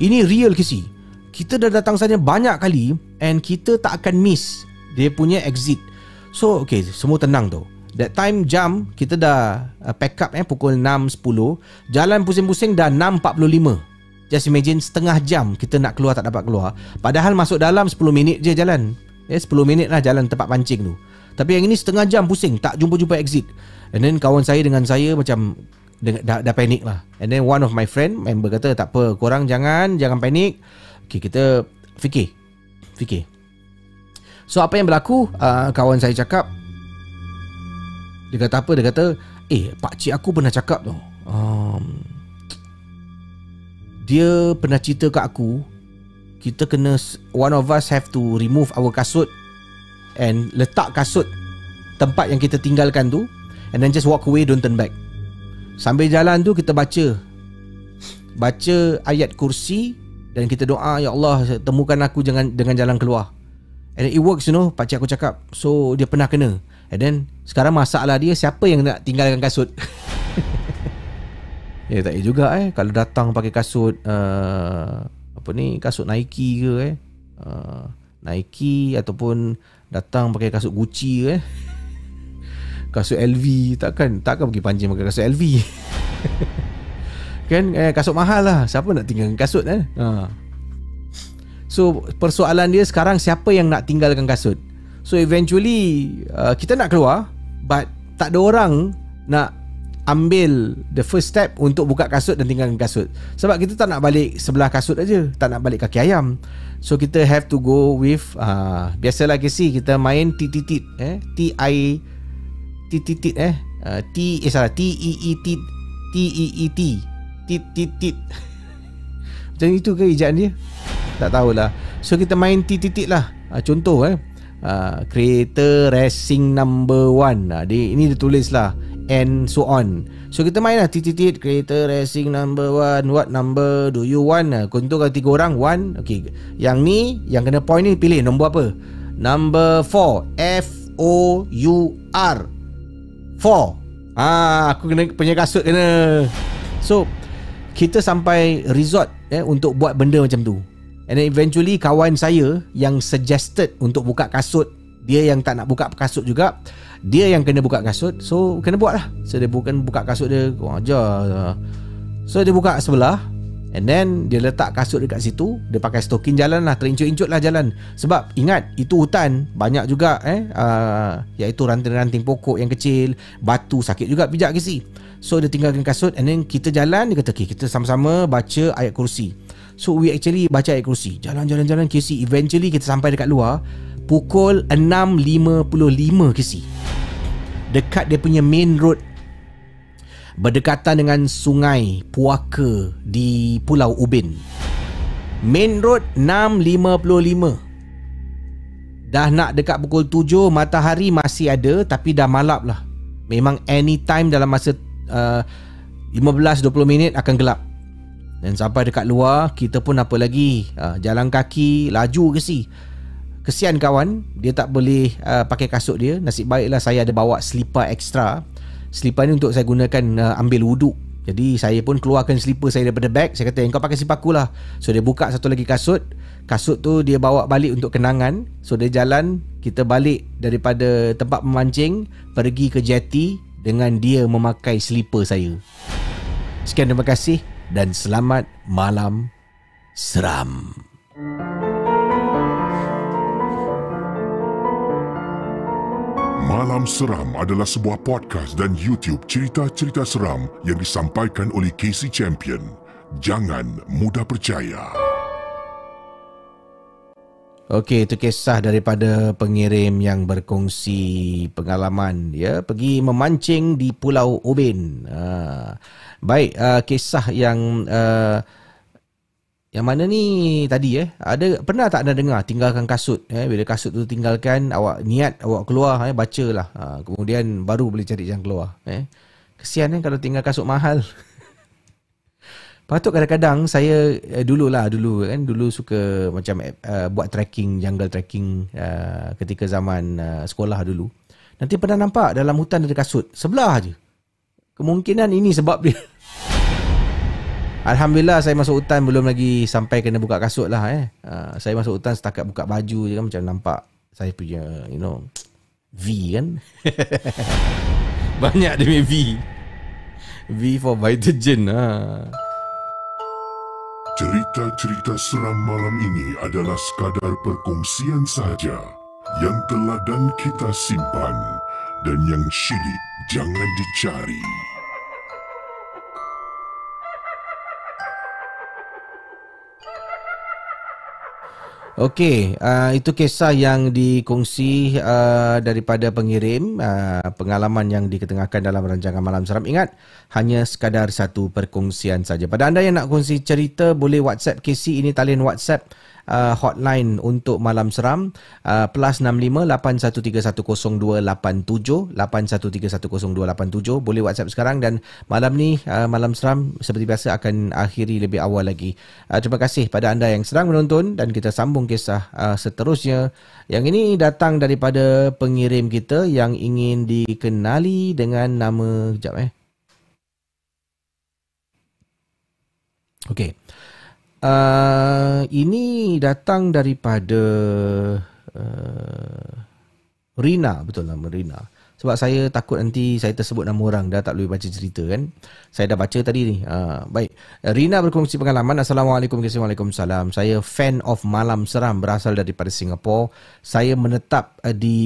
Ini real ke si Kita dah datang sana banyak kali And kita tak akan miss Dia punya exit. So okay Semua tenang tu. That time jam Kita dah uh, pack up eh Pukul 6.10 Jalan pusing-pusing dah 6.45 Just imagine setengah jam kita nak keluar tak dapat keluar. Padahal masuk dalam 10 minit je jalan eh, 10 minit lah jalan tempat pancing tu. Tapi yang ini setengah jam pusing Tak jumpa-jumpa exit. And then kawan saya dengan saya macam dah, dah panik lah. And then one of my friend Member kata tak apa Korang jangan Jangan panik Okay kita Fikir. Fikir. So apa yang berlaku? Uh, Kawan saya cakap Dia kata apa? Dia kata Eh pakcik aku pernah cakap tu. Um, Dia pernah cerita kat aku kita kena one of us have to remove our kasut and letak kasut tempat yang kita tinggalkan tu and then just walk away don't turn back. Sambil jalan tu kita baca. Baca ayat kursi dan kita doa ya Allah temukan aku dengan dengan jalan keluar. And it works you know pakcik aku cakap. So dia pernah kena. And then sekarang masalah dia siapa yang nak tinggalkan kasut? [LAUGHS] Ya tak juga eh. Kalau datang pakai kasut uh, apa ni kasut Nike ke eh? Uh, Nike ataupun datang pakai kasut Gucci ke eh? [LAUGHS] Kasut LV takkan takkan pergi pancing pakai kasut LV [LAUGHS] kan eh, kasut mahal lah. Siapa nak tinggalkan kasut eh? Uh. so persoalan dia sekarang siapa yang nak tinggalkan kasut? So eventually uh, kita nak keluar but tak ada orang nak ambil the first step untuk buka kasut dan tinggalkan kasut. Sebab kita tak nak balik sebelah kasut aja. Tak nak balik kaki ayam. So kita have to go with uh, biasalah KC kita main titit eh? T I titit eh? Uh, T eh salah T E E T T E E T tit tit tit [LAUGHS] macam itu ke ejaan dia? Tak tahulah. So kita main titit lah. Uh, contoh eh? Uh, creator racing number one. Uh, dia, ini dia tulis lah and so on. So kita main lah titit creator racing number one. What number do you want? Untuk kalau tiga orang one. Okay. Yang ni yang kena point ni pilih nombor apa? Number four. F O U R. Four. Ah, aku kena punya kasut kena. So kita sampai resort eh, untuk buat benda macam tu. And then eventually kawan saya yang suggested untuk buka kasut, dia yang tak nak buka kasut juga, dia yang kena buka kasut. So kena buat lah. So dia bukan buka kasut dia, kau ajar. So dia buka sebelah, And then dia letak kasut dekat situ Dia pakai stokin jalan lah Terincut-incut lah jalan Sebab ingat Itu hutan Banyak juga eh uh, Iaitu ranting-ranting pokok yang kecil Batu sakit juga pijak kisi So dia tinggalkan kasut And then kita jalan Dia kata okay, Kita sama-sama baca ayat kursi So we actually baca ayat kursi Jalan-jalan-jalan kisi Eventually kita sampai dekat luar Pukul 6.55 kisi Dekat dia punya main road berdekatan dengan sungai Puaka di Pulau Ubin. Main Road 6.55. Dah nak dekat pukul 7 matahari masih ada tapi dah malap lah. Memang anytime dalam masa uh, 15-20 minit akan gelap. Dan sampai dekat luar kita pun apa lagi uh, jalan kaki laju ke si. Kesian kawan dia tak boleh uh, pakai kasut dia. Nasib baiklah saya ada bawa slipper extra Slipper ni untuk saya gunakan uh, ambil wuduk. Jadi saya pun keluarkan slipper saya daripada bag Saya kata kau pakai slipper aku lah. So dia buka satu lagi kasut. Kasut tu dia bawa balik untuk kenangan. So dia jalan Kita balik daripada tempat memancing Pergi ke jetty Dengan dia memakai slipper saya. Sekian terima kasih Dan selamat malam Seram Malam Seram adalah sebuah podcast dan YouTube cerita-cerita seram yang disampaikan oleh Casey Champion. Jangan mudah percaya. Okey, itu kisah daripada pengirim yang berkongsi pengalaman ya pergi memancing di Pulau Ubin. Uh, baik, uh, kisah yang uh, yang mana ni tadi eh ada pernah tak anda dengar tinggalkan kasut eh bila kasut tu tinggalkan awak niat awak keluar eh bacalah ha, kemudian baru boleh cari jalan keluar eh kesian eh kalau tinggal kasut mahal [LAUGHS] Patut kadang-kadang saya eh, dululah dulu kan dulu suka macam uh, buat trekking jungle trekking uh, ketika zaman uh, sekolah dulu. Nanti pernah nampak dalam hutan ada kasut sebelah aje. Kemungkinan ini sebab dia [LAUGHS] Alhamdulillah saya masuk hutan belum lagi sampai kena buka kasut lah eh. Uh, saya masuk hutan setakat buka baju je kan macam nampak saya punya you know V kan. [LAUGHS] Banyak demi V. V for Vitagen ha. Cerita-cerita seram malam ini adalah sekadar perkongsian sahaja yang telah dan kita simpan dan yang syilid jangan dicari. Okey, uh, itu kisah yang dikongsi uh, daripada pengirim uh, pengalaman yang diketengahkan dalam rancangan Malam Seram. Ingat, hanya sekadar satu perkongsian saja. Pada anda yang nak kongsi cerita, boleh WhatsApp KC ini talian WhatsApp uh, hotline untuk malam seram uh, plus 65 81310287 81310287 boleh WhatsApp sekarang dan malam ni uh, malam seram seperti biasa akan akhiri lebih awal lagi. Uh, terima kasih pada anda yang sedang menonton dan kita sambung kisah uh, seterusnya. Yang ini datang daripada pengirim kita yang ingin dikenali dengan nama jap eh. Okay. Uh, ini datang daripada uh, Rina. Betul nama Rina. Sebab saya takut nanti saya tersebut nama orang. Dah tak boleh baca cerita kan? Saya dah baca tadi ni. Uh, baik. Rina berkongsi pengalaman. Assalamualaikum Waalaikumsalam. Saya fan of malam seram berasal daripada Singapura saya menetap di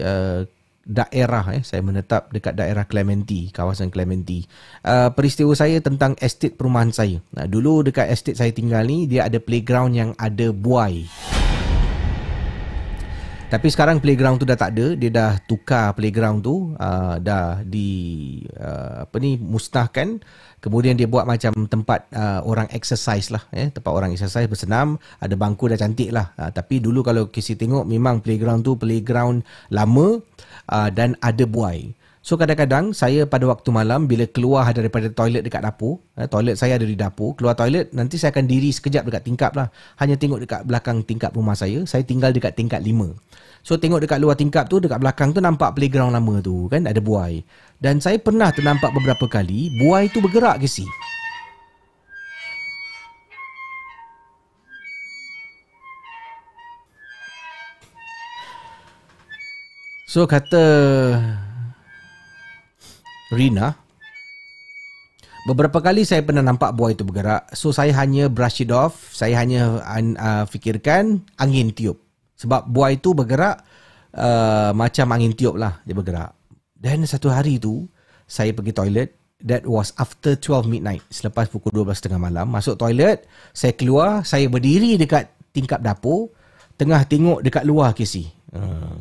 uh, daerah eh saya menetap dekat daerah Clementi kawasan Clementi uh, peristiwa saya tentang estate perumahan saya nah, dulu dekat estate saya tinggal ni dia ada playground yang ada buai tapi sekarang playground tu dah tak ada dia dah tukar playground tu uh, dah di uh, apa ni musnahkan Kemudian dia buat macam tempat uh, orang exercise lah. Eh? Tempat orang exercise bersenam. Ada bangku dah cantik lah. Uh, tapi dulu kalau kisi tengok memang playground tu playground lama uh, dan ada buai. So kadang-kadang saya pada waktu malam bila keluar daripada toilet dekat dapur. Eh, toilet saya ada di dapur. Keluar toilet nanti saya akan diri sekejap dekat tingkap lah. Hanya tengok dekat belakang tingkap rumah saya. Saya tinggal dekat tingkat lima. So tengok dekat luar tingkap tu Dekat belakang tu nampak playground lama tu Kan ada buai Dan saya pernah ternampak beberapa kali Buai tu bergerak ke si So kata Rina Beberapa kali saya pernah nampak buah itu bergerak. So saya hanya brush it off. Saya hanya uh, fikirkan angin tiup. Sebab buah itu bergerak uh, Macam angin tiup lah Dia bergerak. Dan satu hari tu Saya pergi toilet. That was after 12 midnight Selepas pukul 12.30 malam. Masuk toilet Saya keluar Saya berdiri dekat tingkap dapur Tengah tengok dekat luar Casey uh,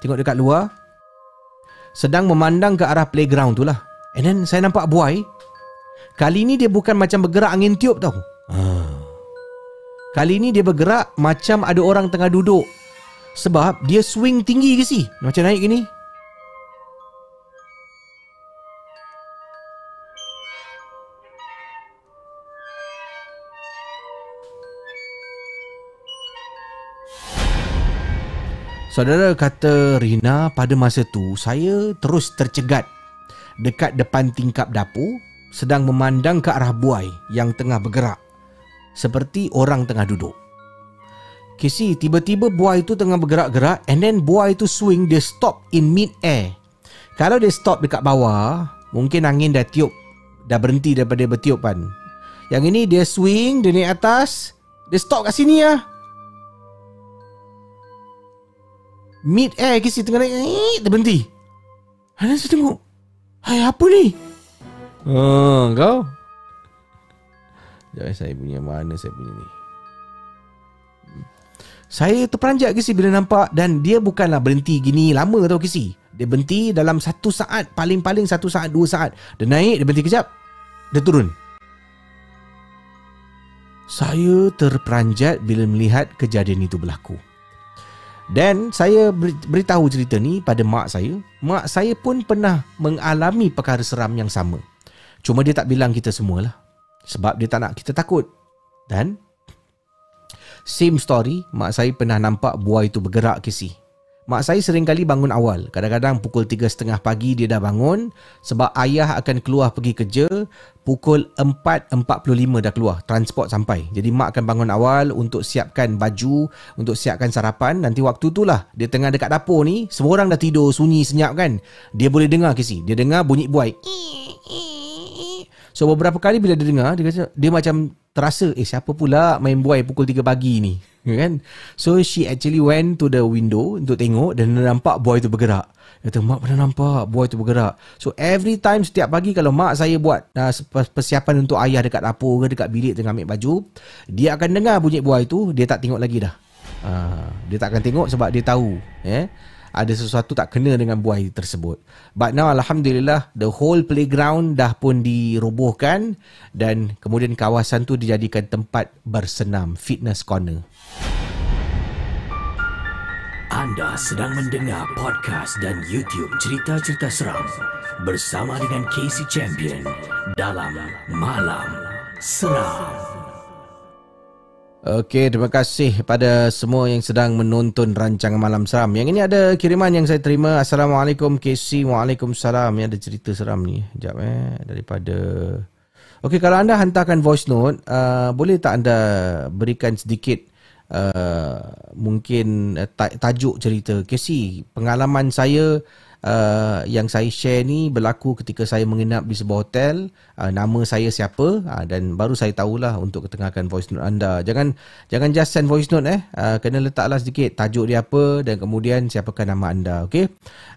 Tengok dekat luar sedang memandang ke arah playground tu lah. And then saya nampak buai. Kali ni dia bukan macam bergerak angin tiup tau. Ha. Kali ni dia bergerak macam ada orang tengah duduk. Sebab dia swing tinggi ke si? Macam naik gini. Saudara kata Rina pada masa tu saya terus tercegat dekat depan tingkap dapur sedang memandang ke arah buai yang tengah bergerak seperti orang tengah duduk. Kisi tiba-tiba buai itu tengah bergerak-gerak and then buai itu swing dia stop in mid air. Kalau dia stop dekat bawah mungkin angin dah tiup dah berhenti daripada bertiupan. Yang ini dia swing dia naik atas dia stop kat sini ya. Mid air kisi tengah naik eh, Dia berhenti. Dan saya tengok. Hai apa ni? Oh kau? Jangan saya punya mana saya punya ni? Saya terperanjat kisi bila nampak Dan dia bukanlah berhenti gini lama tau kisi. Dia berhenti dalam satu saat Paling-paling satu saat dua saat. Dia naik dia berhenti kejap Dia turun. Saya terperanjat bila melihat kejadian itu berlaku dan saya beritahu cerita ni pada mak saya. Mak saya pun pernah mengalami perkara seram yang sama. Cuma dia tak bilang kita semualah. Sebab dia tak nak kita takut. Dan same story, mak saya pernah nampak buah itu bergerak ke. Mak saya sering kali bangun awal. Kadang-kadang pukul 3.30 pagi dia dah bangun sebab ayah akan keluar pergi kerja pukul 4.45 dah keluar. Transport sampai. Jadi mak akan bangun awal untuk siapkan baju, untuk siapkan sarapan. Nanti waktu tu lah dia tengah dekat dapur ni, semua orang dah tidur sunyi senyap kan. Dia boleh dengar kisi. Dia dengar bunyi buai. So beberapa kali bila dia dengar, dia kata dia macam terasa eh siapa pula main buai pukul 3 pagi ni. Ya kan? So she actually went to the window untuk tengok dan nampak boy tu bergerak. Kata mak pernah nampak boy tu bergerak? So every time setiap pagi kalau mak saya buat uh, persiapan untuk ayah dekat dapur ke dekat bilik tengah ambil baju dia akan dengar bunyi boy tu dia tak tengok lagi dah. Uh, dia tak akan tengok sebab dia tahu eh ada sesuatu tak kena dengan buai tersebut. But now Alhamdulillah the whole playground dah pun dirobohkan dan kemudian kawasan tu dijadikan tempat bersenam, fitness corner. Anda sedang mendengar podcast dan YouTube cerita-cerita seram bersama dengan Casey Champion dalam Malam Seram. Okey, terima kasih pada semua yang sedang menonton rancangan Malam Seram. Yang ini ada kiriman yang saya terima. Assalamualaikum KC. Waalaikumsalam. Ini ada cerita seram ni. Sekejap eh. Daripada... Okey, kalau anda hantarkan voice note, uh, boleh tak anda berikan sedikit uh, mungkin uh, tajuk cerita KC? Pengalaman saya uh, yang saya share ni berlaku ketika saya menginap di sebuah hotel. Uh, nama saya siapa uh, dan baru saya tahulah untuk ketengahkan voice note anda. Jangan jangan just send voice note eh. Uh, kena letaklah sedikit tajuk dia apa dan kemudian siapakah nama anda. Okey.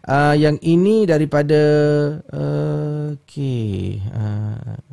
Uh, yang ini daripada uh, okey. Uh,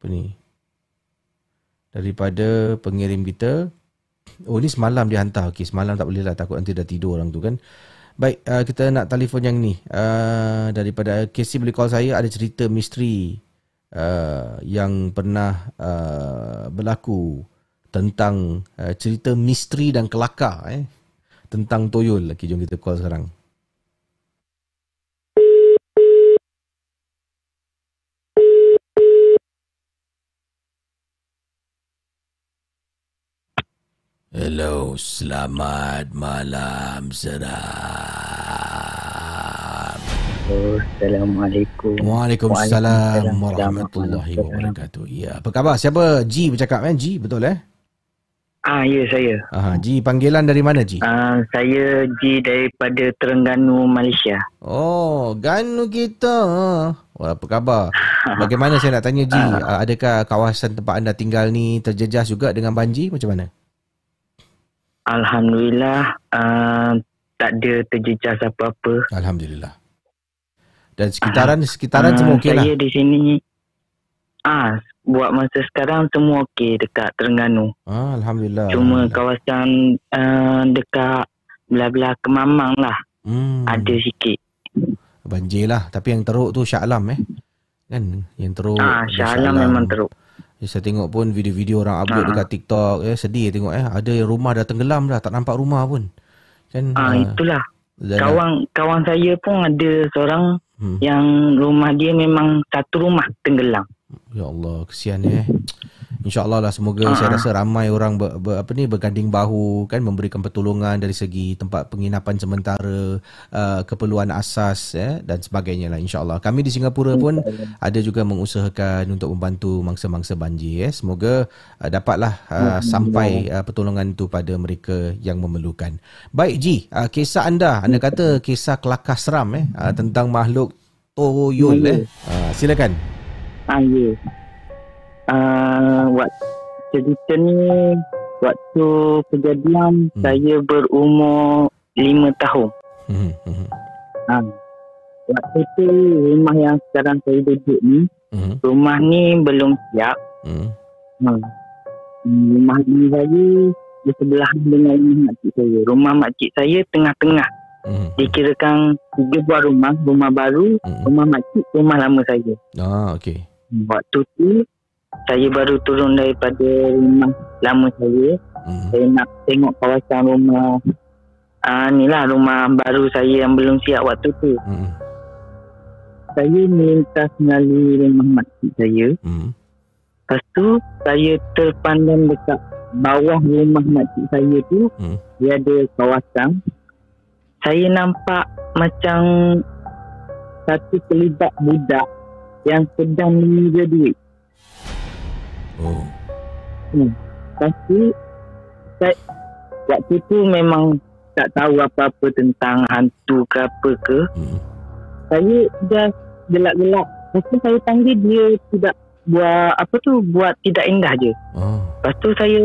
Apa ni? Daripada pengirim kita Oh ni semalam dia hantar. Okey, semalam tak boleh lah takut nanti dah tidur orang tu kan. Baik, uh, kita nak telefon yang ni. Uh, daripada Casey boleh call saya ada cerita misteri uh, yang pernah uh, berlaku tentang uh, cerita misteri dan kelakar eh tentang toyol. Okey, jom kita call sekarang. Hello, selamat malam seram. Assalamualaikum. Waalaikumsalam warahmatullahi wabarakatuh. Ya, apa khabar? Siapa? G bercakap kan? G, betul eh? Ah, ya saya. Aha, G panggilan dari mana G? Ah, saya G daripada Terengganu, Malaysia. Oh, Ganu kita. Wah, apa khabar? [LAUGHS] Bagaimana saya nak tanya G? Ah, Adakah kawasan tempat anda tinggal ni terjejas juga dengan banjir? Macam mana? Alhamdulillah, ah, tak ada terjejas apa-apa. Alhamdulillah. Dan sekitaran sekitaran Ah, semua okey lah. Saya di sini, ah, buat masa sekarang semua okey dekat Terengganu. Ah, Alhamdulillah. Cuma Alhamdulillah. kawasan ah, dekat belah-belah Kemamang lah, hmm, ada sikit. banjir lah. Tapi yang teruk tu Shah Alam eh. Kan? Yang teruk. Ah, Shah Alam memang teruk. Ya, saya tengok pun video-video orang upload Ah. dekat TikTok. Eh, sedih tengok eh. Ada yang rumah dah tenggelam dah. Tak nampak rumah pun. Kan? Ah, ah, itulah. dan- Kawan kawan saya pun ada seorang Hmm. yang rumah dia memang satu rumah tenggelam. Ya Allah, kesian eh. InsyaAllah lah semoga Ah, saya ah. rasa ramai orang ber, ber, apa ni berganding bahu kan memberikan pertolongan dari segi tempat penginapan sementara, uh, keperluan asas eh, dan sebagainya lah insyaAllah. Kami di Singapura pun ada juga mengusahakan untuk membantu mangsa-mangsa banjir eh. Semoga uh, dapatlah uh, sampai uh, pertolongan itu pada mereka yang memerlukan. Baik Ji, uh, kisah anda, anda kata kisah kelakar seram eh uh, tentang makhluk toyol eh. Uh, silakan. Ah, ya. Ah, buat cerita ni waktu kejadian Hmm. saya berumur lima tahun. Hmm, hmm, Ah. Waktu tu rumah yang sekarang saya duduk ni, hmm, rumah ni belum siap. hmm. Ha. Rumah ni saya di sebelah dengan rumah makcik saya. Rumah makcik saya tengah-tengah. Hmm. Dikirakan tiga buah rumah, rumah baru, Hmm. rumah makcik, rumah lama saya. Ah, okey. Waktu tu saya baru turun daripada rumah lama saya. Hmm. Saya nak tengok kawasan rumah ah ni lah rumah baru saya yang belum siap waktu tu. Hmm. Saya melintas melalui rumah makcik saya. Hmm. Lepas tu saya terpandang dekat bawah rumah makcik saya tu Hmm. dia ada kawasan. Saya nampak macam satu kelibat budak yang sedang mengira duit. Oh. Lepas tu saya, waktu tu memang tak tahu apa-apa tentang hantu ke apa ke. Hmm. Saya just gelak-gelak. Lepas tu saya panggil dia tidak buat apa tu buat tidak indah je. Oh. Lepas tu saya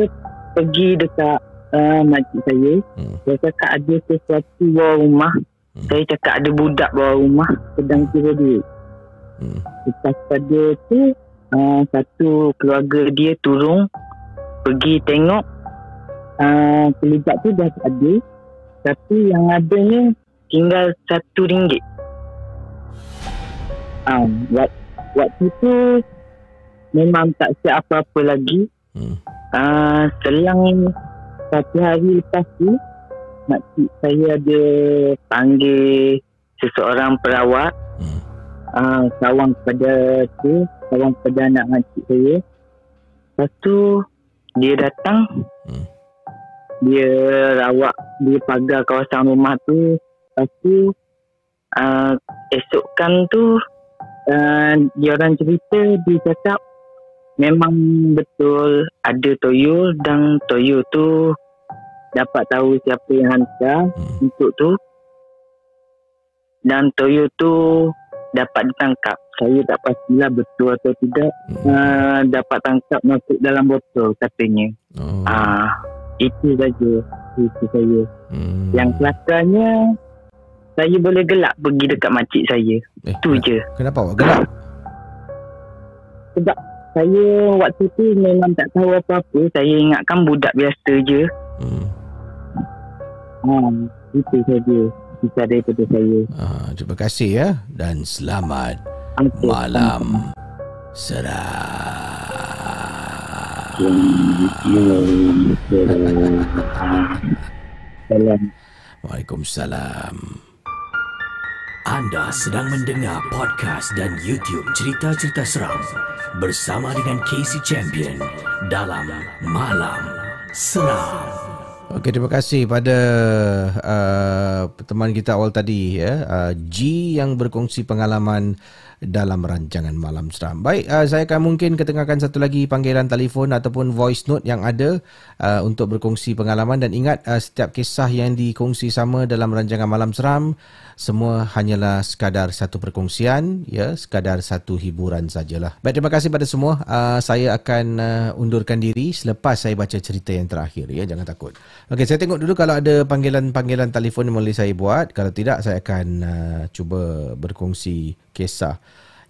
pergi dekat uh, makcik saya. Hmm. Saya cakap ada sesuatu bawah rumah. Hmm. Saya cakap ada budak bawah rumah sedang kira duit. Hmm. Lepas pada tu uh, satu keluarga dia turun pergi tengok uh, tu dah tak ada. Tapi yang adanya tinggal satu ringgit. Uh, wak, waktu tu memang tak siap apa-apa lagi. Hmm. Uh, selang satu hari lepas tu makcik saya ada panggil seseorang perawat. Uh, sawang kepada tu sawang kepada anak makcik saya lepas tu dia datang Hmm. dia rawat dia pagar kawasan rumah tu lepas tu uh, esokkan tu uh, dia orang cerita dia cakap memang betul ada toyol dan toyol tu dapat tahu siapa yang hantar Hmm. untuk tu dan toyol tu dapat ditangkap saya tak pastilah betul atau tidak Hmm. uh, dapat tangkap masuk dalam botol katanya Oh. ah itu saja itu saya Hmm. yang kelakarnya saya boleh gelak pergi dekat makcik saya eh, itu kenapa- je Kenapa awak gelak? sebab saya waktu tu memang tak tahu apa-apa saya ingatkan budak biasa je Hmm. Ha, itu saja kisah daripada saya. Ah, terima kasih ya dan selamat Okey, malam seram. Salam. Waalaikumsalam. Anda sedang mendengar podcast dan YouTube cerita-cerita seram bersama dengan Casey Champion dalam Malam Seram. Okey, terima kasih pada uh, teman kita awal tadi ya, uh, G yang berkongsi pengalaman dalam rancangan Malam Seram. Baik, uh, saya akan mungkin ketengahkan satu lagi panggilan telefon ataupun voice note yang ada uh, untuk berkongsi pengalaman dan ingat uh, setiap kisah yang dikongsi sama dalam rancangan Malam Seram semua hanyalah sekadar satu perkongsian ya sekadar satu hiburan sajalah. Baik terima kasih pada semua. Uh, saya akan uh, undurkan diri selepas saya baca cerita yang terakhir ya jangan takut. Okey saya tengok dulu kalau ada panggilan-panggilan telefon yang boleh saya buat. Kalau tidak saya akan uh, cuba berkongsi kisah.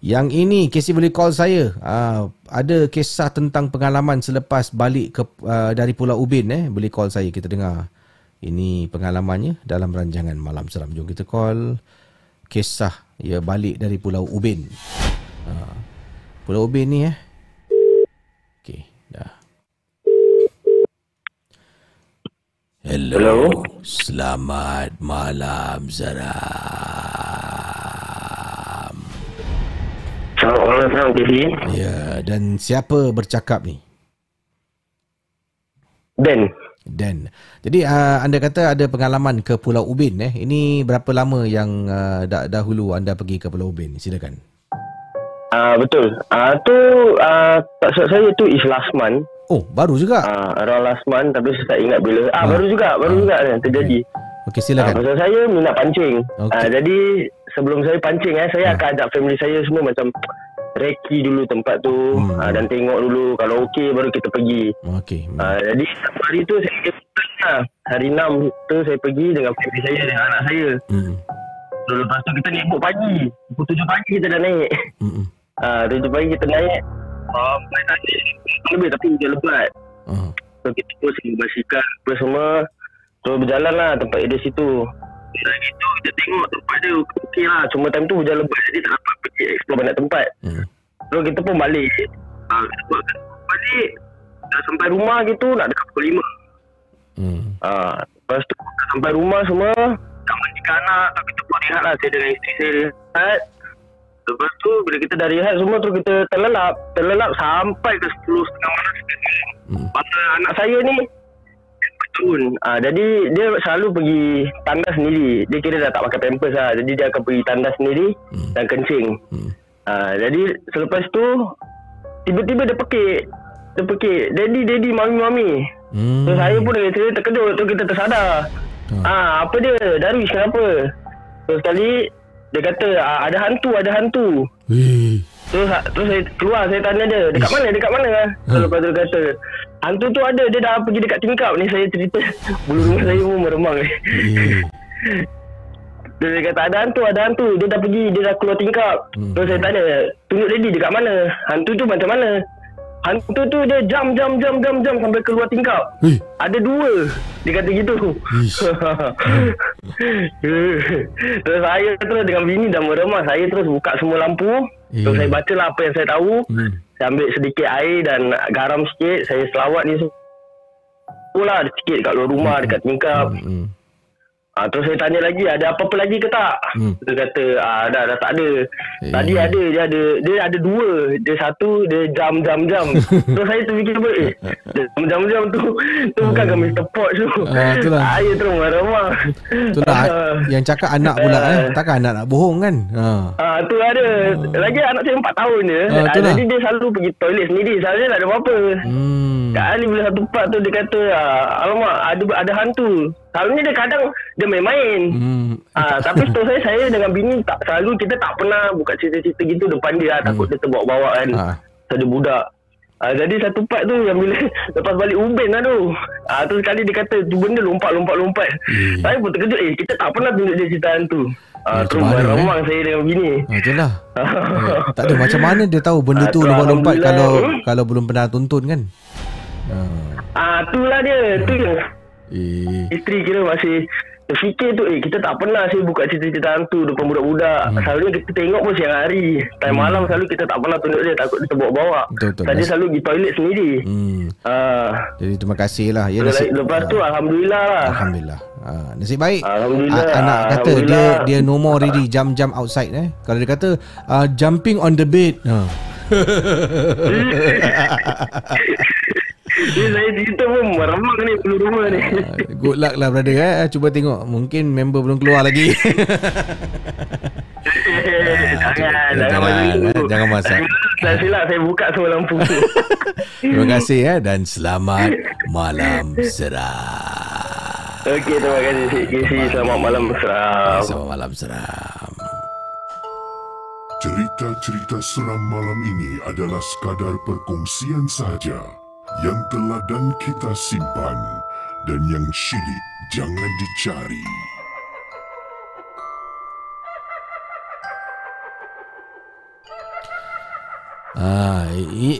Yang ini Casey boleh call saya. Uh, ada kisah tentang pengalaman selepas balik ke uh, dari Pulau Ubin eh boleh call saya kita dengar. Ini pengalamannya dalam rancangan Malam Seram. Jom kita call kisah ya balik dari Pulau Ubin. Uh, Pulau Ubin ni eh. Okey, dah. Hello. Hello. Selamat malam Seram. Selamat malam, Kisi. Ya, dan siapa bercakap ni? Ben. Dan jadi uh, anda kata ada pengalaman ke Pulau Ubin eh. Ini berapa lama yang uh, dah, dahulu anda pergi ke Pulau Ubin? Silakan. Ah uh, betul. Ah uh, tu uh, saya tu is last month. Oh, baru juga. Ah uh, around last month tapi saya tak ingat bila. Ah uh, baru juga, baru Ah. juga yang terjadi. Okey, Ah silakan. pasal saya minat pancing. Okey. Ah jadi sebelum saya pancing eh saya Ah. akan ajak family saya semua macam reki dulu tempat tu Hmm. ah, dan tengok dulu kalau okey baru kita pergi. Okey. hmm. Ah, jadi hari tu saya lah. Hari 6 tu saya pergi dengan family saya dengan anak saya. Hmm. So, lepas tu kita naik pagi. Pukul 7 pagi kita dah naik. Hmm. Ah, tujuh pagi kita naik. Lebih tapi hujan lebat. Uh. So kita pun semua basikal apa semua. So berjalan lah tempat dia situ. Dari situ kita tengok tempat dia okey lah. Cuma time tu hujan lebat jadi tak dapat pergi explore banyak tempat. Hmm. So kita pun balik. Pun balik. Dah sampai rumah gitu nak dekat pukul 5. Hmm. Ah, lepas tu sampai rumah semua. Tak mandikan anak. Tak kita pun rehat lah. Saya dengan isteri saya rehat. Lepas tu bila kita dah rehat semua tu kita terlelap. Terlelap sampai ke 10 setengah malam. Hmm. Pasal anak saya ni betul. Ah, jadi dia selalu pergi tandas sendiri. Dia kira dah tak pakai pampers lah. Jadi dia akan pergi tandas sendiri Hmm. dan kencing. Hmm. Ah, jadi selepas tu tiba-tiba dia pekik. Dia pekik. Daddy, daddy, mami, mami. Hmm. So saya pun dengan isteri terkejut tu kita tersadar. Hmm. Ah apa dia? Darwish kenapa? So sekali dia kata ah, ada hantu, ada hantu. Weh. Terus terus saya keluar saya tanya dia, dekat mana? Dekat mana? Hmm. lepas tu dia kata, hantu tu ada, dia dah pergi dekat tingkap ni [LAUGHS] saya cerita. Bulu rumah saya pun meremang. Eh. Dia, [LAUGHS] dia kata ada hantu, ada hantu. Dia dah pergi, dia dah keluar tingkap. Hmm. Terus saya tanya, tunjuk daddy dekat mana? Hantu tu macam mana? Hantu tu dia jam jam jam jam jam sampai keluar tingkap. Weh. Ada dua Dia kata gitu. [LAUGHS] Terus saya terus dengan bini dah meremah Saya terus buka semua lampu Terus Eh. saya baca lah apa yang saya tahu Hmm. Saya ambil sedikit air dan garam sikit Saya selawat ni semua lah sikit kat luar rumah dekat tingkap Hmm. Ah, terus saya tanya lagi ada apa-apa lagi ke tak? Hmm. Dia kata ah dah dah tak ada. Eh. Tadi ada dia ada dia ada dua. Dia satu dia jam jam jam. terus saya terfikir apa eh jam jam jam tu tu bukan ke Mr. Pot tu. Ah, itulah. Saya terus marah-marah. Itulah yang cakap anak pula eh. Takkan anak nak bohong kan? Ha. Ah tu ada. Lagi anak saya 4 tahun je. Ah, Ah, itulah. jadi dia selalu pergi toilet sendiri. Saya tak ada apa-apa. Hmm. Kali bila satu part tu dia kata ah, alamak ada ada hantu. Selalunya dia kadang dia main-main. Hmm. Ah, [LAUGHS] tapi setahu saya saya dengan bini tak selalu kita tak pernah buka cerita-cerita gitu depan dia hmm. takut dia terbawa-bawa kan. Ah. Ada budak. Ah, jadi satu part tu yang bila [LAUGHS] lepas balik Ubin lah tu. Ah, tu sekali dia kata tu benda lompat-lompat-lompat. Eh. Saya pun terkejut eh kita tak pernah tunjuk dia cerita hantu. Ah, Macam tu mana, eh? saya dengan bini. Ha, itulah. [LAUGHS] Eh, tak ada macam mana dia tahu benda Ah, tu lompat-lompat kalau kalau belum pernah tonton kan? Ha. Ah, tu lah dia. Tu yang Eh. Isteri kira masih Terfikir tu Eh kita tak pernah sih Buka cerita-cerita hantu Depan budak-budak hmm. Selalunya kita tengok pun siang hari Time hmm. malam selalu Kita tak pernah tunjuk dia Takut dia terbawa-bawa. Saja selalu pergi toilet sendiri Hmm. Ah, Jadi terima kasih lah. Ya, lepas, lepas tu Alhamdulillah lah Alhamdullah. Ha, nasib baik. Alhamdulillah. A- anak kata dia Alhamdulillah. dia no more ready jump-jump outside eh. Kalau dia kata uh, jumping on the bed. Ha. [LAUGHS] Ni saya cerita pun Meremang ni Peluh rumah ni Good luck lah brother eh. Cuba tengok mungkin member belum keluar lagi. [LAUGHS] Jangan Jangan Jangan, macam tu eh, jangan masak. Dah silap saya buka semua lampu [LAUGHS] Terima kasih eh dan selamat malam seram. Okey terima kasih Cik Casey Selamat malam Seram Selamat malam seram. Cerita-cerita seram malam ini adalah sekadar perkongsian sahaja yang telah dan kita simpan dan yang syilid jangan dicari. Ah,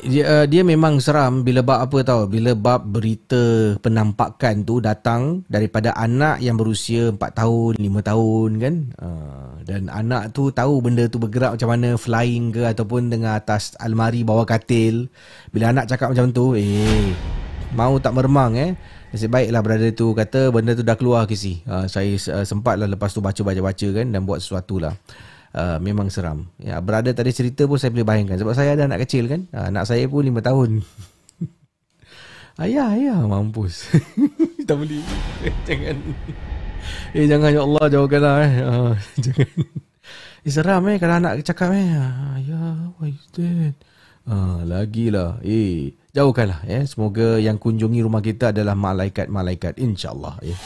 dia, uh, dia memang seram bila bab apa tahu bila bab berita penampakan tu datang daripada anak yang berusia 4 tahun 5 tahun kan? Uh, dan anak tu tahu benda tu bergerak macam mana flying ke ataupun dengan atas almari bawah katil bila anak cakap macam tu eh mau tak meremang eh Nasib baiklah brother tu kata benda tu dah keluar kisi. Uh, saya uh, sempatlah lepas tu baca-baca-baca kan dan buat sesuatu lah. Uh, memang seram. Ya, brother tadi cerita pun saya boleh bayangkan sebab saya ada anak kecil kan. Uh, anak saya pun 5 tahun. [LAUGHS] ayah, ayah mampus. tak [LAUGHS] boleh. jangan. Eh jangan ya Allah jauhkanlah eh. Uh, [LAUGHS] jangan. Eh seram eh kalau anak cakap eh. Ayah, what is that? Ah, lagilah. Eh, jauhkanlah ya. Semoga yang kunjungi rumah kita adalah malaikat-malaikat insya-Allah ya.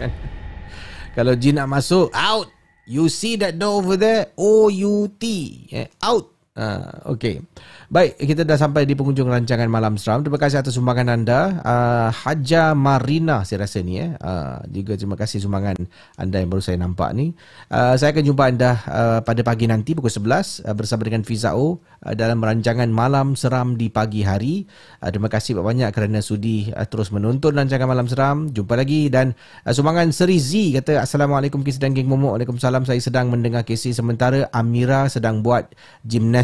[LAUGHS] Kalau jin nak masuk, out. You see that door over there? O-U-T. Eh, out. Ah, okay. Baik, kita dah sampai di penghujung rancangan Malam Seram. Terima kasih atas sumbangan anda. Uh, Haja Marina saya rasa ni. Eh. Uh, juga terima kasih sumbangan anda yang baru saya nampak ni. Uh, saya akan jumpa anda uh, pada pagi nanti pukul 11 uh, bersama dengan Fizao uh, dalam rancangan Malam Seram di pagi hari. Uh, terima kasih banyak kerana sudi uh, terus menonton rancangan Malam Seram. Jumpa lagi dan uh, sumbangan Seri Z kata Assalamualaikum Kisi dan Geng Momok. Waalaikumsalam. Saya sedang mendengar Kisi sementara Amira sedang buat gimnastik.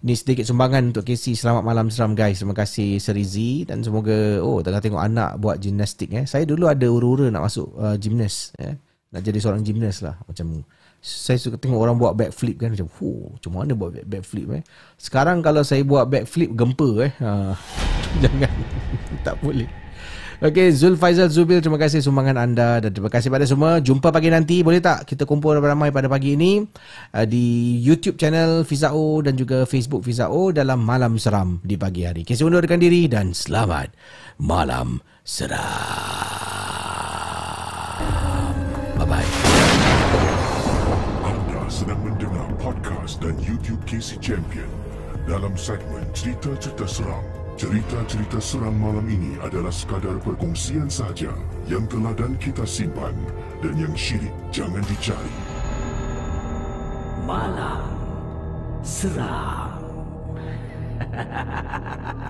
Ni sedikit sumbangan untuk Casey. Selamat malam seram guys. Terima kasih Serizi dan semoga oh tengah tengok anak buat gimnastik eh. Saya dulu ada ura-ura nak masuk uh, gymnast eh. Nak jadi seorang gymnast lah macam saya suka tengok orang buat backflip kan macam fuh macam mana buat back- backflip eh. Sekarang kalau saya buat backflip gempa eh. Ha, [LAUGHS] jangan tak boleh. Okey, Zulfaizal Zubil, terima kasih sumbangan anda dan terima kasih pada semua. Jumpa pagi nanti, boleh tak kita kumpul ramai-ramai pada pagi ini uh, di YouTube channel Fizao dan juga Facebook Fizao dalam Malam Seram di pagi hari. Kisah undurkan diri dan selamat Malam Seram. Bye-bye. Anda sedang mendengar podcast dan YouTube Casey Champion dalam segmen cerita-cerita seram. Cerita-cerita seram malam ini adalah sekadar perkongsian sahaja yang telah dan kita simpan dan yang syilid jangan dicari. Malam Seram [LAUGHS]